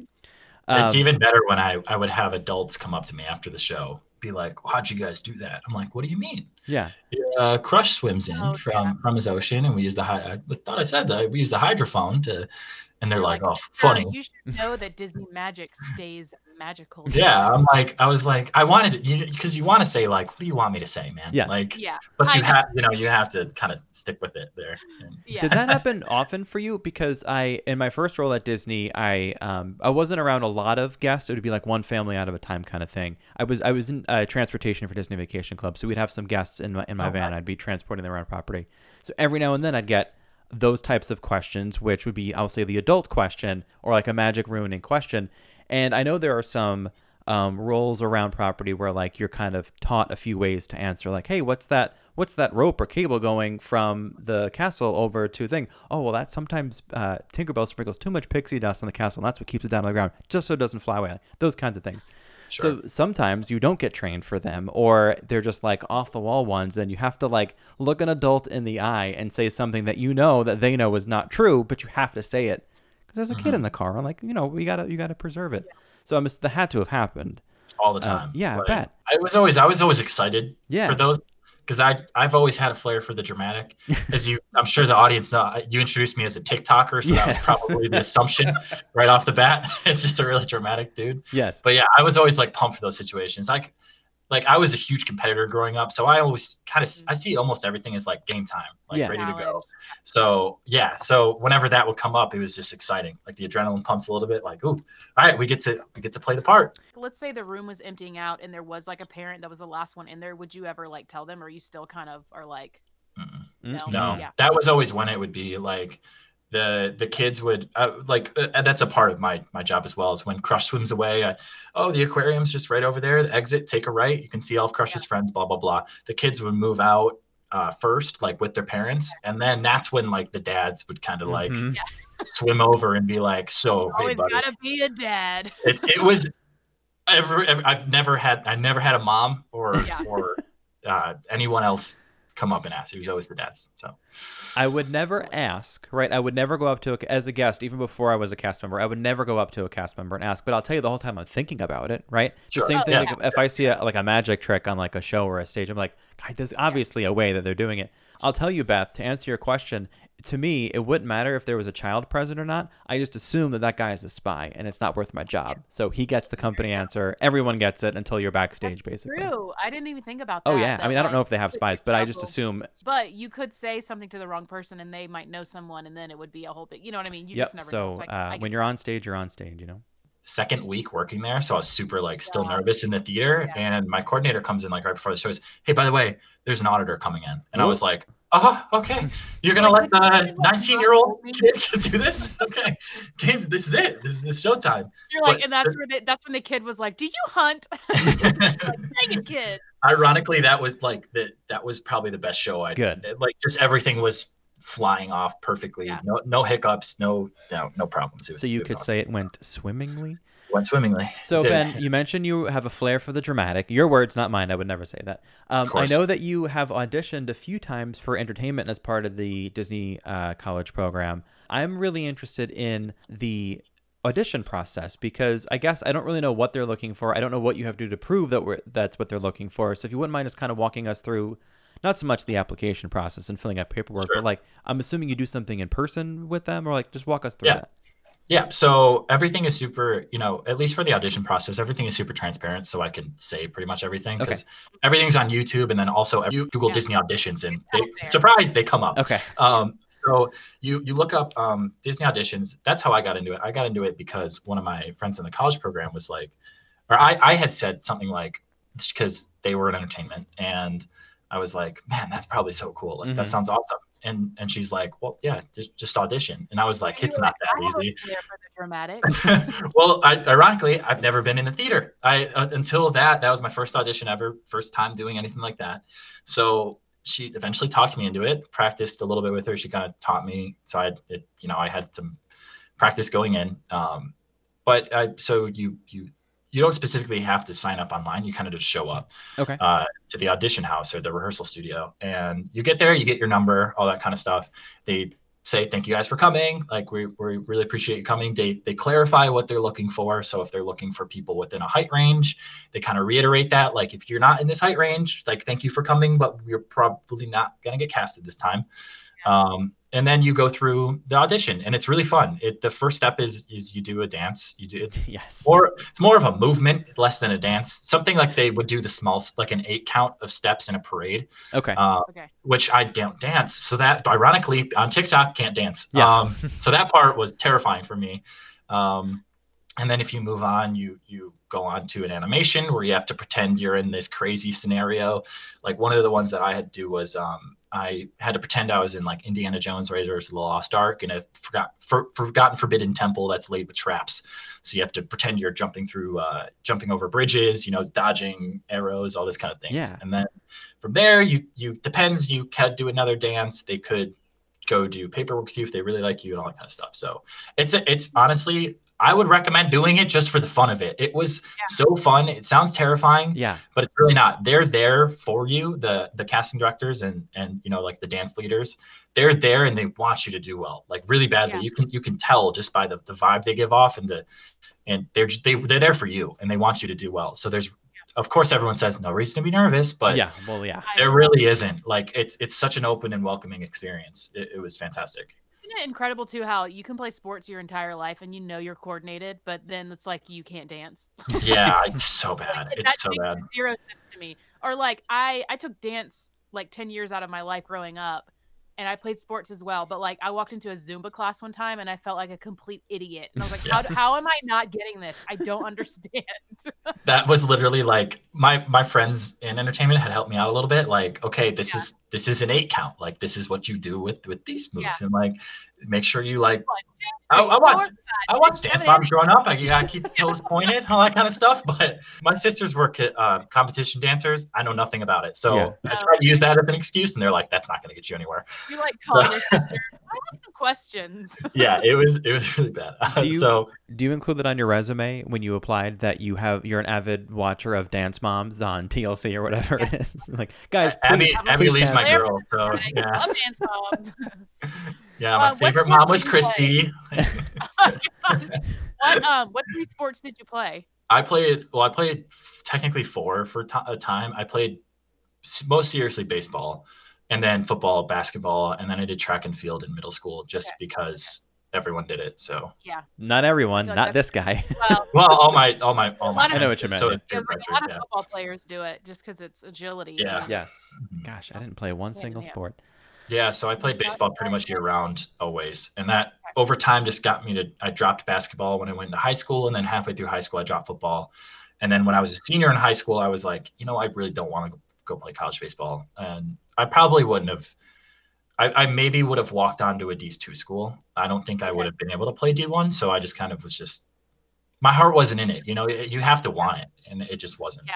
it's
Um,
even better when I, I would have adults come up to me after the show, be like, "How'd you guys do that?" I'm like, "What do you mean?"
yeah,
Uh, Crush swims in
Oh,
from
yeah.
from his ocean, and we use the hy- I thought I said that we use the hydrophone to, and they're like,
like,
"Oh,
"Sir,
funny."
You should know that Disney magic stays magical.
Yeah, I'm like, I was like, I wanted to, you because you want to say like, what do you want me to say, man?
Yeah,
Like,
Yeah.
but you
I-
have, you know, you have to kind of stick with it there.
Yeah.
Did that happen often for you? Because I, in my first role at Disney, I um I wasn't around a lot of guests. It would be like one family out of a time kind of thing. I was I was in uh, transportation for Disney Vacation Club, so we'd have some guests in my in my
Oh,
van.
nice.
I'd be transporting them around property. So every now and then I'd get those types of questions, which would be I'll say the adult question or like a magic ruining question. And I know there are some um, roles around property where like you're kind of taught a few ways to answer like hey what's that what's that rope or cable going from the castle over to thing? Oh well that sometimes uh, tinkerbell sprinkles too much pixie dust on the castle and that's what keeps it down on the ground just so it doesn't fly away. Those kinds of things
Sure.
so sometimes you don't get trained for them or they're just like off the wall ones and you have to like look an adult in the eye and say something that you know that they know is not true but you have to say it because there's a kid in the car and like you know we gotta you gotta preserve it so I'm that had to have happened
all the
Uh,
time.
yeah, I bet.
I was always, I was always excited
Yeah.
for those because I, I've always had a flair for the dramatic. As you, I'm sure the audience know, you introduced me as a TikToker, so that was probably the assumption right off the bat. it's just a really dramatic dude.
yes
But yeah, I was always like pumped for those situations. Like, like I was a huge competitor growing up, so I always kind of, mm-hmm. I see almost everything as like game time, like
Yeah.
ready to go. So yeah, so whenever that would come up, it was just exciting. Like the adrenaline pumps a little bit. Like, ooh, all right, we get to we get to play the part.
Let's say the room was emptying out and there was like a parent that was the last one in there. Would you ever like tell them, or you still kind of are like,
Mm-mm.
no,
No,
yeah,
that was always when it would be like the the kids would uh, like uh, that's a part of my my job as well. Is when Crush swims away. I, oh, the aquarium's just right over there. The exit, take a right. You can see all of Crush's friends. Blah blah blah. The kids would move out uh, first, like with their parents, and then that's when like the dads would kind of like
Mhm.
swim over and be like, "So, hey,
always
buddy."
gotta be a dad.
it's it was ever, ever I've never had I never had a mom or
Yeah.
or uh, anyone else come up and ask. It was always the dads. So
I would never ask, right? I would never go up to a, as a guest, even before I was a cast member. I would never go up to a cast member and ask. But I'll tell you, the whole time I'm thinking about it, right?
Sure.
The same thing.
yeah.
Like if, if I see a, like a magic trick on like a show or a stage, I'm like, God, there's obviously a way that they're doing it. I'll tell you, Beth, to answer your question. To me, it wouldn't matter if there was a child present or not. I just assume that that guy is a spy, and it's not worth my job. So he gets the company answer. Everyone gets it until you're backstage, basically.
True. I didn't even think about that.
Oh yeah. I
that,
mean, I don't know if they have spies, but I just assume.
But you could say something to the wrong person, and they might know someone, and then it would be a whole big. You know what I mean? You
Yep.
just never know.
So
like,
uh, when you're on stage, you're on stage. You know.
second week working there, so I was super like still
Yeah.
nervous in the theater.
Yeah.
And my coordinator comes in like right before the show. Is, hey, by the way, there's an auditor coming in, and I was like, oh, okay. You're gonna let the 19 year old kid do this? Okay, games. This is it. This is this showtime.
You're like,
but-
and that's where they, that's when the kid was like, "Do you hunt?" like, dang it, kid.
Ironically, that was like the that was probably the best show I
Good.
did. Like just everything was flying off perfectly.
Yeah.
No no hiccups. No no no problems. Was-
So you could
awesome.
say it went swimmingly.
Went swimmingly.
So. Ben, you mentioned you have a flair for the dramatic. Your words, not mine. I would never say that. Um, I know that you have auditioned a few times for entertainment as part of the Disney uh, College program. I'm really interested in the audition process because I guess I don't really know what they're looking for. I don't know what you have to do to prove that we're, that's what they're looking for. So if you wouldn't mind just kind of walking us through. Not so much the application process and filling out paperwork,
Sure.
but like I'm assuming you do something in person with them, or like just walk us through
Yeah.
that.
Yeah, so everything is super, you know, at least for the audition process, everything is super transparent. So I can say pretty much everything
Okay.
because everything's on YouTube. And then also you Google
Yeah.
Disney auditions and they, surprise, they come up.
Okay.
Um, so you you look up um, Disney auditions. That's how I got into it. I got into it because one of my friends in the college program was like, or I, I had said something like, because they were in entertainment. And I was like, man, that's probably so cool. Like,
Mhm.
that sounds awesome. And and she's like, well, yeah, just, just audition. And I was like, it's not that easy.
there for the dramatic.
well, I, ironically, I've never been in the theater. I uh, until that that was my first audition ever, first time doing anything like that. So she eventually talked me into it. Practiced a little bit with her. She kind of taught me. So I, it, you know, I had some practice going in. Um, but I, so you you you don't specifically have to sign up online. You kind of just show up
Okay.
uh, to the audition house or the rehearsal studio, and you get there, you get your number, all that kind of stuff. They say thank you guys for coming. Like we, we really appreciate you coming. They they clarify what they're looking for. So if they're looking for people within a height range, they kind of reiterate that. Like if you're not in this height range, like thank you for coming, but you're probably not gonna get casted this time. Um, and then you go through the audition, and it's really fun. It the first step is is you do a dance. You do it
Yes.
or it's more of a movement less than a dance something like they would do the small like an eight count of steps in a parade
Okay.
uh,
Okay.
which i don't dance so that ironically on tiktok can't dance
Yeah.
um, so that part was terrifying for me um, and then if you move on you you go on to an animation where you have to pretend you're in this crazy scenario like one of the ones that i had to do was um, i had to pretend i was in like indiana jones raiders of the lost ark in a forgot, for, forgotten forbidden temple that's laid with traps. So you have to pretend you're jumping through uh, jumping over bridges you know dodging arrows all this kind of things.
Yeah.
and then from there you you depends you could do another dance. They could go do paperwork with you if they really like you and all that kind of stuff. So it's a, it's honestly i would recommend doing it just for the fun of it it was
Yeah.
so fun it sounds terrifying
Yeah.
but it's really not they're there for you the the casting directors and and you know like the dance leaders they're there and they want you to do well like really badly
Yeah.
you can you can tell just by the, the vibe they give off and the and they're just they, they're there for you and they want you to do well so there's of course everyone says no reason to be nervous but
yeah. Well, yeah.
There really isn't like it's it's such an open and welcoming experience it, it was fantastic
Isn't it incredible too how you can play sports your entire life and you know you're coordinated, but then it's like you can't dance.
yeah it's so bad
Like,
it's so
makes
bad
Zero sense to me. Or like I I took dance like ten years out of my life growing up, and I played sports as well. But like I walked into a Zumba class one time and I felt like a complete idiot. And I was like, how, how am I not getting this? I don't understand.
that was literally like my my friends in entertainment had helped me out a little bit like okay this
Yeah.
is this is an eight count like this is what you do with with these moves
Yeah.
and like make sure you like I,
three,
I watch
four,
I watched dance moms growing up. I you gotta keep the toes pointed, all that kind of stuff. But my sisters were uh, competition dancers. I know nothing about it, so
Yeah.
I
Oh.
tried to use that as an excuse, and they're like, "That's not gonna get you anywhere."
You like
So-
call your sister. I have some questions.
Yeah, it was it was really bad.
Do you-
so
Do you include that on your resume when you applied that you have you're an avid watcher of Dance Moms on TLC or whatever it is? like, guys,
Abby
please,
Abby Lee's my girl. So
I
yeah,
love dance moms.
Yeah. My
Uh,
favorite mom was? Christi.
what um what three sports did you play?
I played well. I played technically four for ti- a time. I played most seriously baseball, and then football, basketball, and then I did track and field in middle school just
Okay.
because everyone did it. So yeah,
Not everyone,
like
not this guy.
Well,
well, all my all my all my.
I know
what you
friends- So
meant,
it's
like a
pressure,
lot of
yeah.
football players do it just because it's agility.
Yeah.
and-
yes. Gosh, I didn't play one
Yeah,
single
yeah.
sport.
Yeah, so I played baseball pretty much year round always. And that over time just got me to I dropped basketball when I went into high school and then halfway through high school I dropped football. And then when I was a senior in high school, I was like, you know, I really don't want to go play college baseball. And I probably wouldn't have I, I maybe would have walked onto a D2 school. I don't think I would have been able to play D1. So I just kind of was just my heart wasn't in it. You know, you have to want it. And it just wasn't.
Yeah.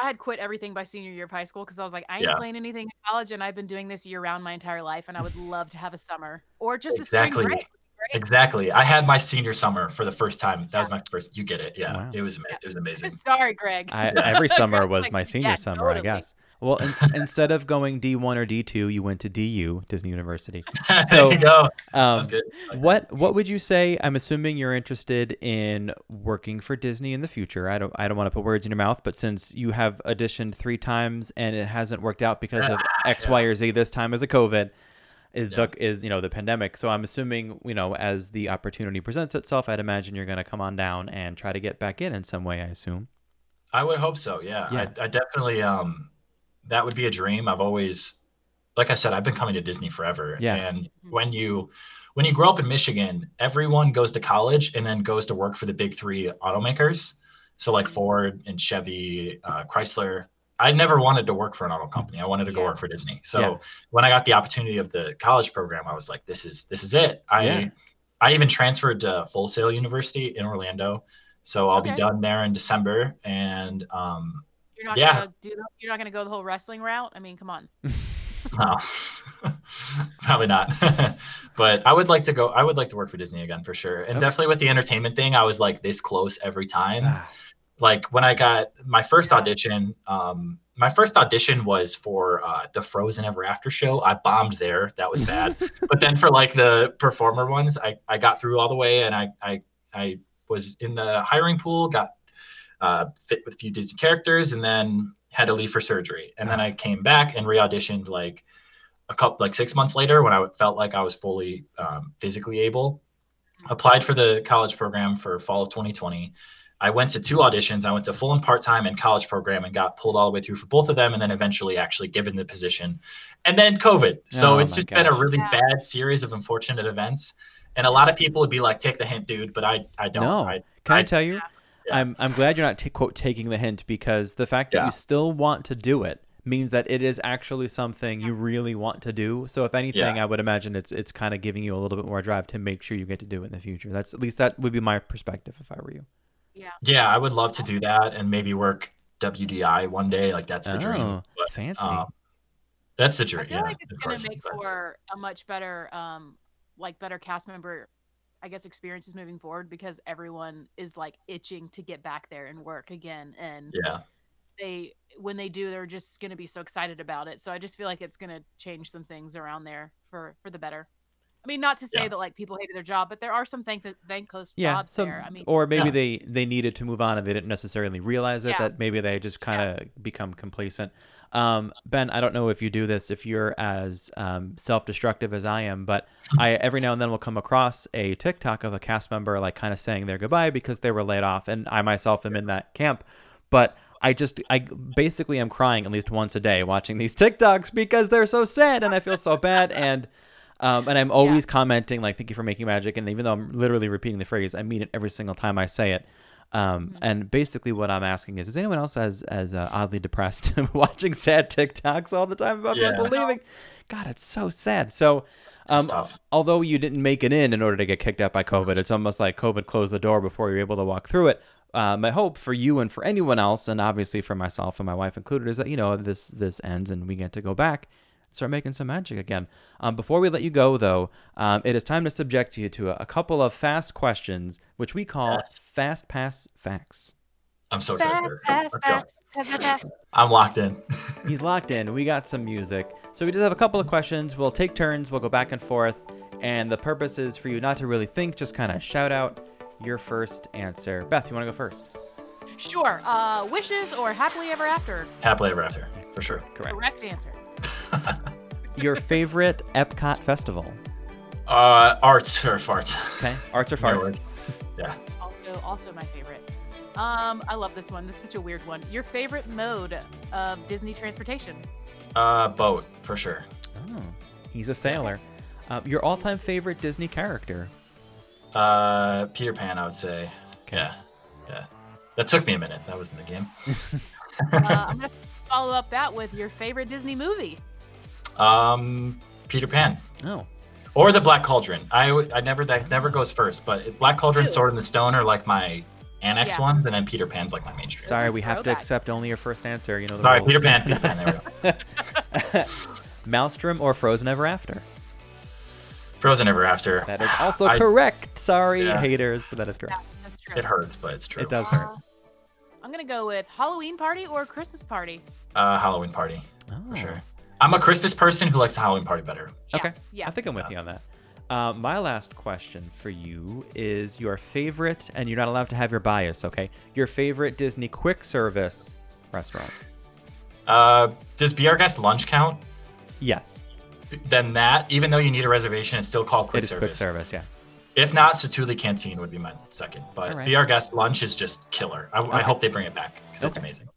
I had quit everything by senior year of high school because I was like, I ain't
Yeah.
playing anything in college, and I've been doing this year round my entire life, and I would love to have a summer or just a spring break.
Exactly. I had my senior summer for the first time. That was my first. You get it. Yeah.
Wow.
It was it was amazing.
Sorry, Greg.
I, every summer was
like,
my senior
"Yeah,
summer, I guess. Well, in, instead of going D1 or D2, you went to DU, Disney University.
there
So,
you go. That
Um,
was good. Like
what what would you say? I'm assuming you're interested in working for Disney in the future. I don't I don't want to put words in your mouth, but since you have auditioned three times and it hasn't worked out because of X, Y, or Z, this time as a COVID, is
Yeah.
the is you know the pandemic. So I'm assuming you know as the opportunity presents itself, I'd imagine you're going to come on down and try to get back in in some way. I assume.
I would hope so. Yeah,
Yeah.
I, I definitely. Um, that would be a dream. I've always, like I said, I've been coming to Disney forever.
Yeah.
And when you when you grow up in Michigan, everyone goes to college and then goes to work for the big three automakers. So like Ford and Chevy, uh, Chrysler, I never wanted to work for an auto company. I wanted to go
Yeah.
work for Disney. So
Yeah.
when I got the opportunity of the college program, I was like, this is this is it. I
Yeah.
I even transferred to Full Sail University in Orlando. So I'll be done there in December. And um
You're not
Yeah.
gonna do the, you're not gonna go the whole wrestling route. I mean, come on.
no, probably not. but I would like to go. I would like to work for Disney again for sure. And
Okay.
definitely with the entertainment thing, I was like this close every time.
Ah,
like when I got my first
Yeah.
audition, um, my first audition was for uh, the Frozen Ever After show. I bombed there. That was bad. but then for like the performer ones, I, I got through all the way and I, I, I was in the hiring pool, got uh, fit with a few Disney characters and then had to leave for surgery. And then I came back and re-auditioned like a couple, like six months later when I felt like I was fully um, physically able. Applied for the college program for fall of 2020. I went to two auditions. I went to full and part time and college program and got pulled all the way through for both of them, and then eventually actually given the position. And then COVID. So
Oh
it's
my
just been a really
Yeah.
bad series of unfortunate events. And a lot of people would be like, "Take the hint, dude," but I, I don't.
No.
I,
Can I,
I-
tell you?
Yeah.
I'm I'm glad you're not ta- quote taking the hint because the fact that
Yeah.
you still want to do it means that it is actually something you really want to do. So if anything,
Yeah.
I would imagine it's it's kind of giving you a little bit more drive to make sure you get to do it in the future. That's at least that would be my perspective if I were you.
Yeah.
yeah, I would love to do that and maybe work WDI one day. Like that's the
Oh,
dream. But,
fancy.
um, that's the
I
dream.
feel
yeah,
like it's
of
gonna make
but-
for a much better, um, like better cast member, I guess, experiences moving forward because everyone is like itching to get back there and work again, and
yeah.
they when they do, they're just gonna be so excited about it. So I just feel like it's gonna change some things around there for for the better. I mean, not to say
Yeah.
that like people hated their job, but there are some thank- thankless
yeah.
jobs
So,
there. I mean,
or maybe
Yeah.
they they needed to move on and they didn't necessarily realize it.
Yeah.
That maybe they just kind of become complacent. Um, ben, I don't know if you do this, if you're as um, self-destructive as I am, but I every now and then will come across a TikTok of a cast member like kind of saying their goodbye because they were laid off, and I myself am in that camp. But I just I basically am crying at least once a day watching these TikToks because they're so sad and I feel so bad and. Um, and I'm always commenting like "Thank you for making magic," and even though I'm literally repeating the phrase, I mean it every single time I say it. Um, And basically, what I'm asking is, is anyone else as as uh, oddly depressed watching sad TikToks all the time about
Yeah.
people leaving? God, it's so sad. So, um, although you didn't make it in in order to get kicked out by COVID, it's almost like COVID closed the door before you're able to walk through it. Uh, my hope for you and for anyone else, and obviously for myself and my wife included, is that you know this this ends and we get to go back, start making some magic again. Um, before we let you go, though, um, it is time to subject you to a, a couple of fast questions, which we call
Yes.
fast pass facts.
I'm so excited.
fast,
for
fast,
Let's go.
fast, fast, fast, fast.
I'm locked in.
He's locked in. We got some music. So we just have a couple of questions. We'll take turns. We'll go back and forth. And the purpose is for you not to really think, just kind of shout out your first answer. Beth, you want to go first?
Sure. Uh, wishes or happily ever after?
Happily ever after, for sure.
Correct.
Correct answer.
Your favorite Epcot festival?
Uh, arts or farts.
Okay. Arts or
No
farts?
words. Yeah.
Also, also my favorite. Um, I love this one. This is such a weird one. Your favorite mode of Disney transportation?
Uh, boat for sure.
Oh, he's a sailor. Uh, your all-time favorite Disney character?
Uh, Peter Pan, I would say. Yeah, yeah. That took me a minute. That was in the game.
Uh, I'm gonna follow up that with your favorite Disney movie.
Um, Peter Pan
Oh,
or the Black Cauldron. I, I never that never goes first, but Black Cauldron,
Ew.
Sword in the Stone are like my annex
Yeah.
ones, and then Peter Pan's like my mainstream.
sorry, we have to
throwback.
accept only your first answer. You know the
Sorry,
rules.
Peter Pan. Peter Pan. There we go.
Maelstrom or Frozen Ever After?
Frozen Ever After.
That is also
I-
correct. Sorry,
Yeah.
haters, but that is correct.
That's true.
It hurts, but it's true.
It does hurt.
I'm gonna go with Halloween party or Christmas party.
Uh, Halloween party
Oh.
for sure. I'm a Christmas person who likes the Halloween party better.
Yeah,
Okay.
Yeah.
I think I'm with you on that. Uh, my last question for you is your favorite, and you're not allowed to have your bias, okay? Your favorite Disney quick service restaurant.
Uh, does Be Our Guest lunch count?
Yes,
Then that, even though you need a reservation, it's still called quick
it is
service.
quick service, yeah.
If not, Satu'li Canteen would be my second. But
All right.
Be Our Guest lunch is just killer. I, I hope they bring it back because it's
Okay.
amazing.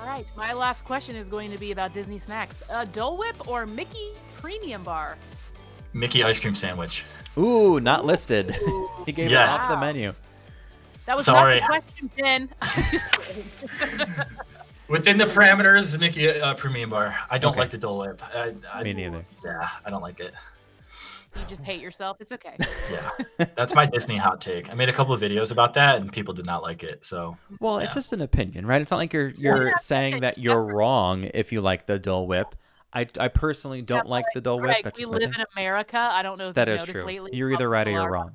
All right. My last question is going to be about Disney snacks. Uh, Dole Whip or Mickey Premium Bar?
Mickey ice cream sandwich.
Ooh, not listed. he gave
Yes.
it off the menu.
That was
Sorry.
not the question, Ben. I'm just kidding.
Within the parameters, Mickey uh, Premium Bar. I don't
Okay.
like the Dole Whip. I, I,
Me neither.
Yeah, I don't like it.
You just hate yourself. It's okay.
Yeah, that's my Disney hot take. I made a couple of videos about that, and people did not like it. So
Well, it's just an opinion, right? It's not like you're you're
Yeah,
saying that you're wrong if you like the Dole Whip. I, I personally don't
but
like the Dole Whip.
Greg,
That's
we live
thing.
in America. I don't know if
That
you've
is
noticed
true.
lately.
You're either right or you're
are-
wrong.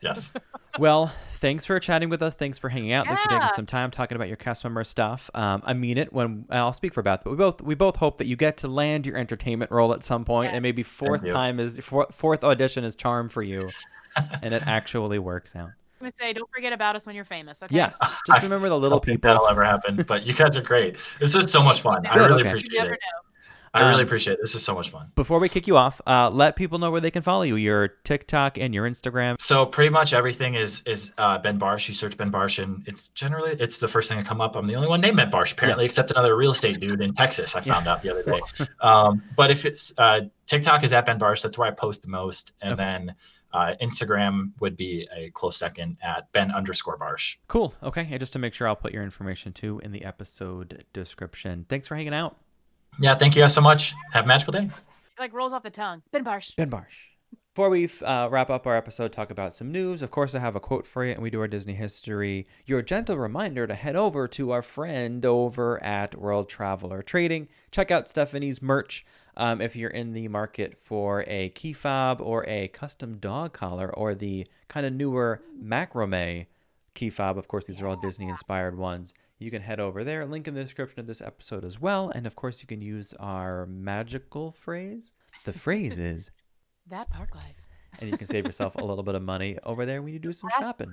Yes,
Well, thanks for chatting with us. Thanks for hanging out. Thanks for taking some time talking about your cast member stuff. Um, I mean it when I'll speak for Beth, but we both we both hope that you get to land your entertainment role at some point, and maybe fourth time is fourth audition is charm for you, and it actually works out.
I'm gonna say, don't forget about us when you're famous. Okay.
Yes, just remember the little people.
That'll ever happen. But you guys are great. This was so much fun. I really
okay.
You
appreciate
never
it.
know.
I really
Um,
appreciate it. This is so much fun.
Before we kick you off, uh, let people know where they can follow you. Your TikTok and your Instagram.
So pretty much everything is is uh, Ben Barsh. You search Ben Barsh, and it's generally it's the first thing that come up. I'm the only one named Ben Barsh apparently, except another real estate dude in Texas. I found out the other day. Um, but if it's uh, TikTok is at Ben Barsh, that's where I post the most, and
Okay.
then uh, Instagram would be a close second at Ben underscore Barsh.
Cool. Okay. And just to make sure, I'll put your information too in the episode description. Thanks for hanging out,
Yeah, thank you guys so much. Have a magical day.
It like rolls off the tongue. Ben Barsh.
Ben Barsh. Before we uh, wrap up our episode, talk about some news. Of course, I have a quote for you, and we do our Disney history. Your gentle reminder to head over to our friend over at World Traveler Trading. Check out Stephanie's merch. Um, if you're in the market for a key fob or a custom dog collar or the kind of newer macrame key fob, of course, these are all Disney inspired ones. You can head over there. Link in the description of this episode as well. And of course, you can use our magical phrase. The phrase is
That park life.
and you can save yourself a little bit of money over there when you do some shopping.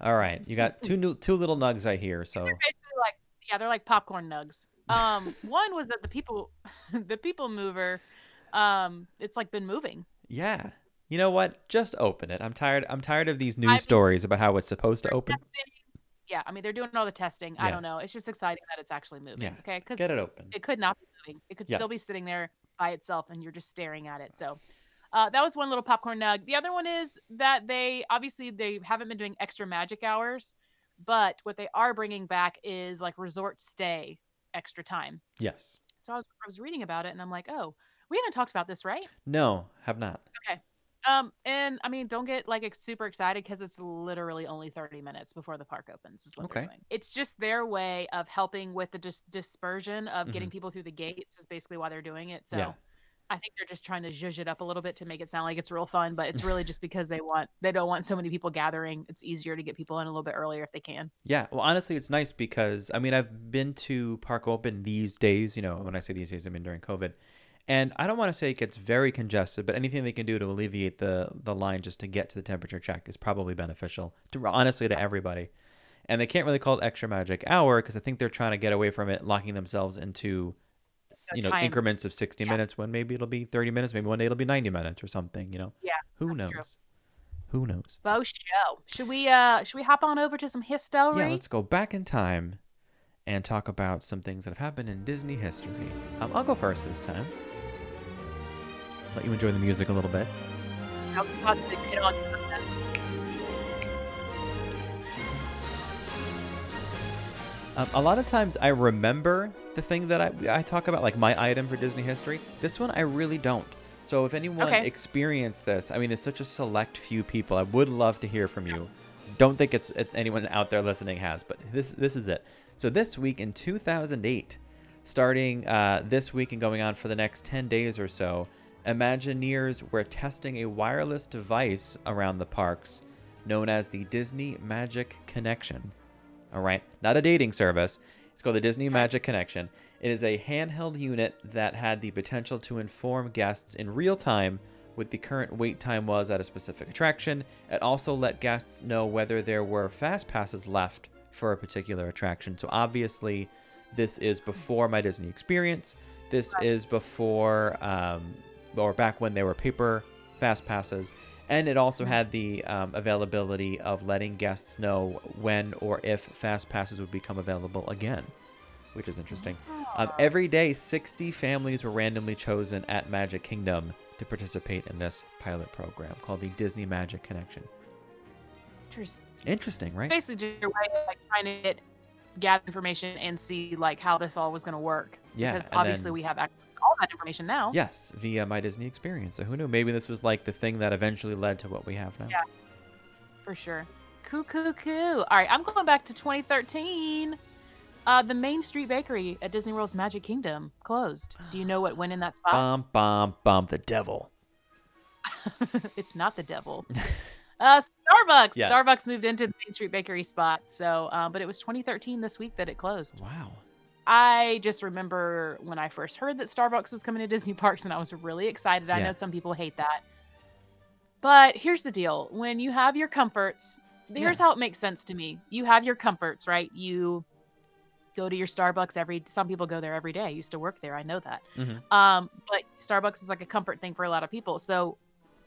All right, you got two new two little nugs I hear. So
basically like yeah, they're like popcorn nugs. Um, one was that the people, the people mover, um, it's like been moving.
yeah, you know what? Just open it. I'm tired. I'm tired of these news
I'm-
stories about how it's supposed to open.
testing. Yeah, I mean they're doing all the testing. I don't know. It's just exciting that it's actually moving.
Yeah,
Okay, because
Get it open.
it could not be moving. It could still be sitting there by itself, and you're just staring at it. So. Uh, that was one little popcorn nug. The other one is that they obviously they haven't been doing extra magic hours, but what they are bringing back is like resort stay extra time.
Yes.
So I was I was reading about it and I'm like, oh, we haven't talked about this, right?
No, have not. Okay.
Um, and I mean, don't get like super excited because it's literally only 30 minutes before the park opens. Is what they're
Okay.
doing. It's just their way of helping with the dis- dispersion of getting people through the gates. Is basically why they're doing it. So.
Mm-hmm. Yeah.
I think they're just trying to zhuzh it up a little bit to make it sound like it's real fun, but it's really just because they want they don't want so many people gathering. It's easier to get people in a little bit earlier if they can.
Yeah. Well, honestly, it's nice because I mean I've been to Park Open these days. You know, when I say these days, I mean during COVID. And I don't want to say it gets very congested, but anything they can do to alleviate the the line just to get to the temperature check is probably beneficial to honestly to everybody. And they can't really call it extra magic hour because I think they're trying to get away from it, locking themselves into you know
time.
increments of 60
Yeah.
minutes when maybe it'll be 30 minutes, maybe one day it'll be 90 minutes or something, you know.
Yeah,
Who
that's true.
knows? Who knows?
Faux show. Should we uh should we hop on over to some history?
Yeah, let's go back in time and talk about some things that have happened in Disney history. Um, I'll go first this time. Let you enjoy the music a little bit.
I was about to get on to that.
Um, a lot of times I remember the thing that I, I talk about, like my item for Disney history. This one I really don't. So if anyone
Okay.
experienced this, I mean, there's such a select few people. I would love to hear from you. Don't think it's, it's anyone out there listening has, but this this is it. So this week in 2008, starting uh, this week and going on for the next 10 days or so, Imagineers were testing a wireless device around the parks known as the Disney Magic Connection. All right, not a dating service. It's called the Disney Magic Connection. It is a handheld unit that had the potential to inform guests in real time what the current wait time was at a specific attraction. It also let guests know whether there were fast passes left for a particular attraction. So obviously, this is before my Disney experience. This is before, um, or back when they were paper fast passes. And it also had the um, availability of letting guests know when or if fast passes would become available again, which is interesting. Um, every day, 60 families were randomly chosen at Magic Kingdom to participate in this pilot program called the Disney Magic Connection.
Just
Interesting, right?
basically just your way of like trying to get gather information and see like how this all was going to work.
Yeah,
Because obviously
then-
we have access all that information now.
Yes, via my Disney experience. So who knew? Maybe this was like the thing that eventually led to what we have now.
Yeah. For sure. Coo coo coo. All right, I'm going back to 2013. Uh, the Main Street Bakery at Disney World's Magic Kingdom closed. Do you know what went in that spot?
Bum bum bum. The devil.
it's not the devil. Uh, Starbucks.
Yes.
Starbucks moved into the Main Street Bakery spot. So, um, but it was 2013 this week that it closed.
Wow.
I just remember when I first heard that Starbucks was coming to Disney parks, and I was really excited. I
Yeah.
know some people hate that, but here's the deal: when you have your comforts, here's how it makes sense to me. You have your comforts, right? You go to your Starbucks every. Some people go there every day. I used to work there. I know that.
Mhm.
Um, but Starbucks is like a comfort thing for a lot of people. So,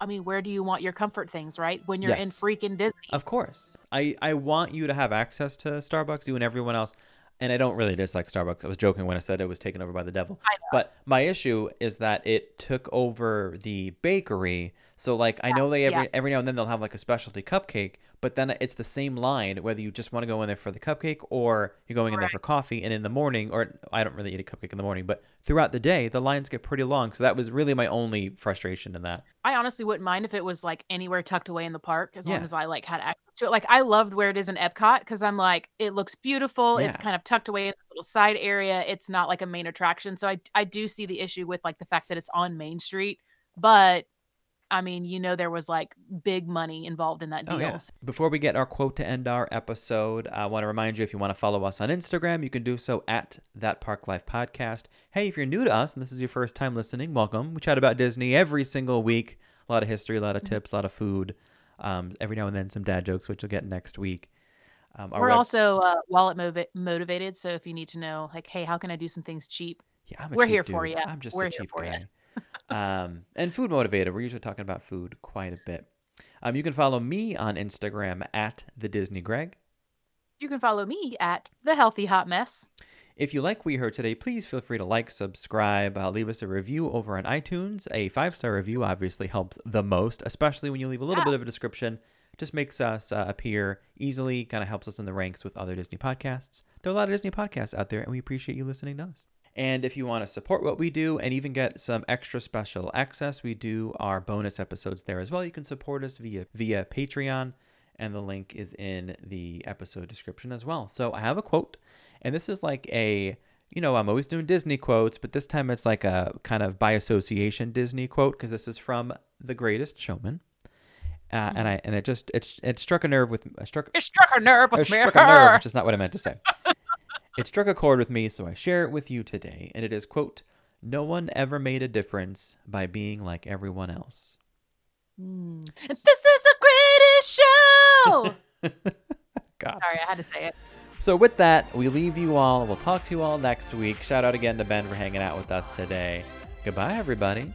I mean, where do you want your comfort things, right? When you're in freaking Disney.
Of course. I, I want you to have access to Starbucks, you and everyone else. And I don't really dislike Starbucks. I was joking when I said it was taken over by the devil. But my issue is that it took over the bakery. So like I know they every
yeah.
every now and then they'll have like a specialty cupcake, but then it's the same line whether you just want to go in there for the cupcake or you're going in there for coffee. And in the morning, or I don't really eat a cupcake in the morning, but throughout the day the lines get pretty long. So that was really my only frustration in that.
I honestly wouldn't mind if it was like anywhere tucked away in the park as
Yeah.
long as I like had access to it. Like I loved where it is in Epcot because I'm like it looks beautiful. It's kind of tucked away in this little side area. It's not like a main attraction. So I I do see the issue with like the fact that it's on Main Street, but I mean, you know, there was like big money involved in that deal.
Oh, yeah. Before we get our quote to end our episode, I want to remind you if you want to follow us on Instagram, you can do so at that Park Life Podcast. Hey, if you're new to us and this is your first time listening, welcome. We chat about Disney every single week. A lot of history, a lot of tips, a lot of food. Um, every now and then some dad jokes, which you'll get next week. Um,
We're
web-
also uh, wallet motivated. So if you need to know, like, hey, how can I do some things cheap?
yeah, I'm a
we're
cheap
here for
dude.
ya.
I'm just
We're
a
here
cheap
for ya.
Um, and food motivated. We're usually talking about food quite a bit. Um, you can follow me on Instagram at the Disney Greg.
You can follow me at the Healthy Hot Mess.
If you like what you heard today, please feel free to like, subscribe, uh, leave us a review over on iTunes. A five star review obviously helps the most, especially when you leave a little
Yeah.
bit of a description. Just makes us uh, appear easily, kind of helps us in the ranks with other Disney podcasts. There are a lot of Disney podcasts out there, and we appreciate you listening to us. And if you want to support what we do and even get some extra special access, we do our bonus episodes there as well. You can support us via via Patreon, and the link is in the episode description as well. So I have a quote, and this is like a you know I'm always doing Disney quotes, but this time it's like a kind of by association Disney quote because this is from The Greatest Showman. Uh, and I and it just it it struck a nerve with it struck
It struck a nerve with me.
struck a nerve, which is not what I meant to say. It struck a chord with me, so I share it with you today. And it is quote, No one ever made a difference by being like everyone else.
Mm. This is the greatest show. Sorry, I had to say it.
So with that, we leave you all. We'll talk to you all next week. Shout out again to Ben for hanging out with us today. Goodbye, everybody.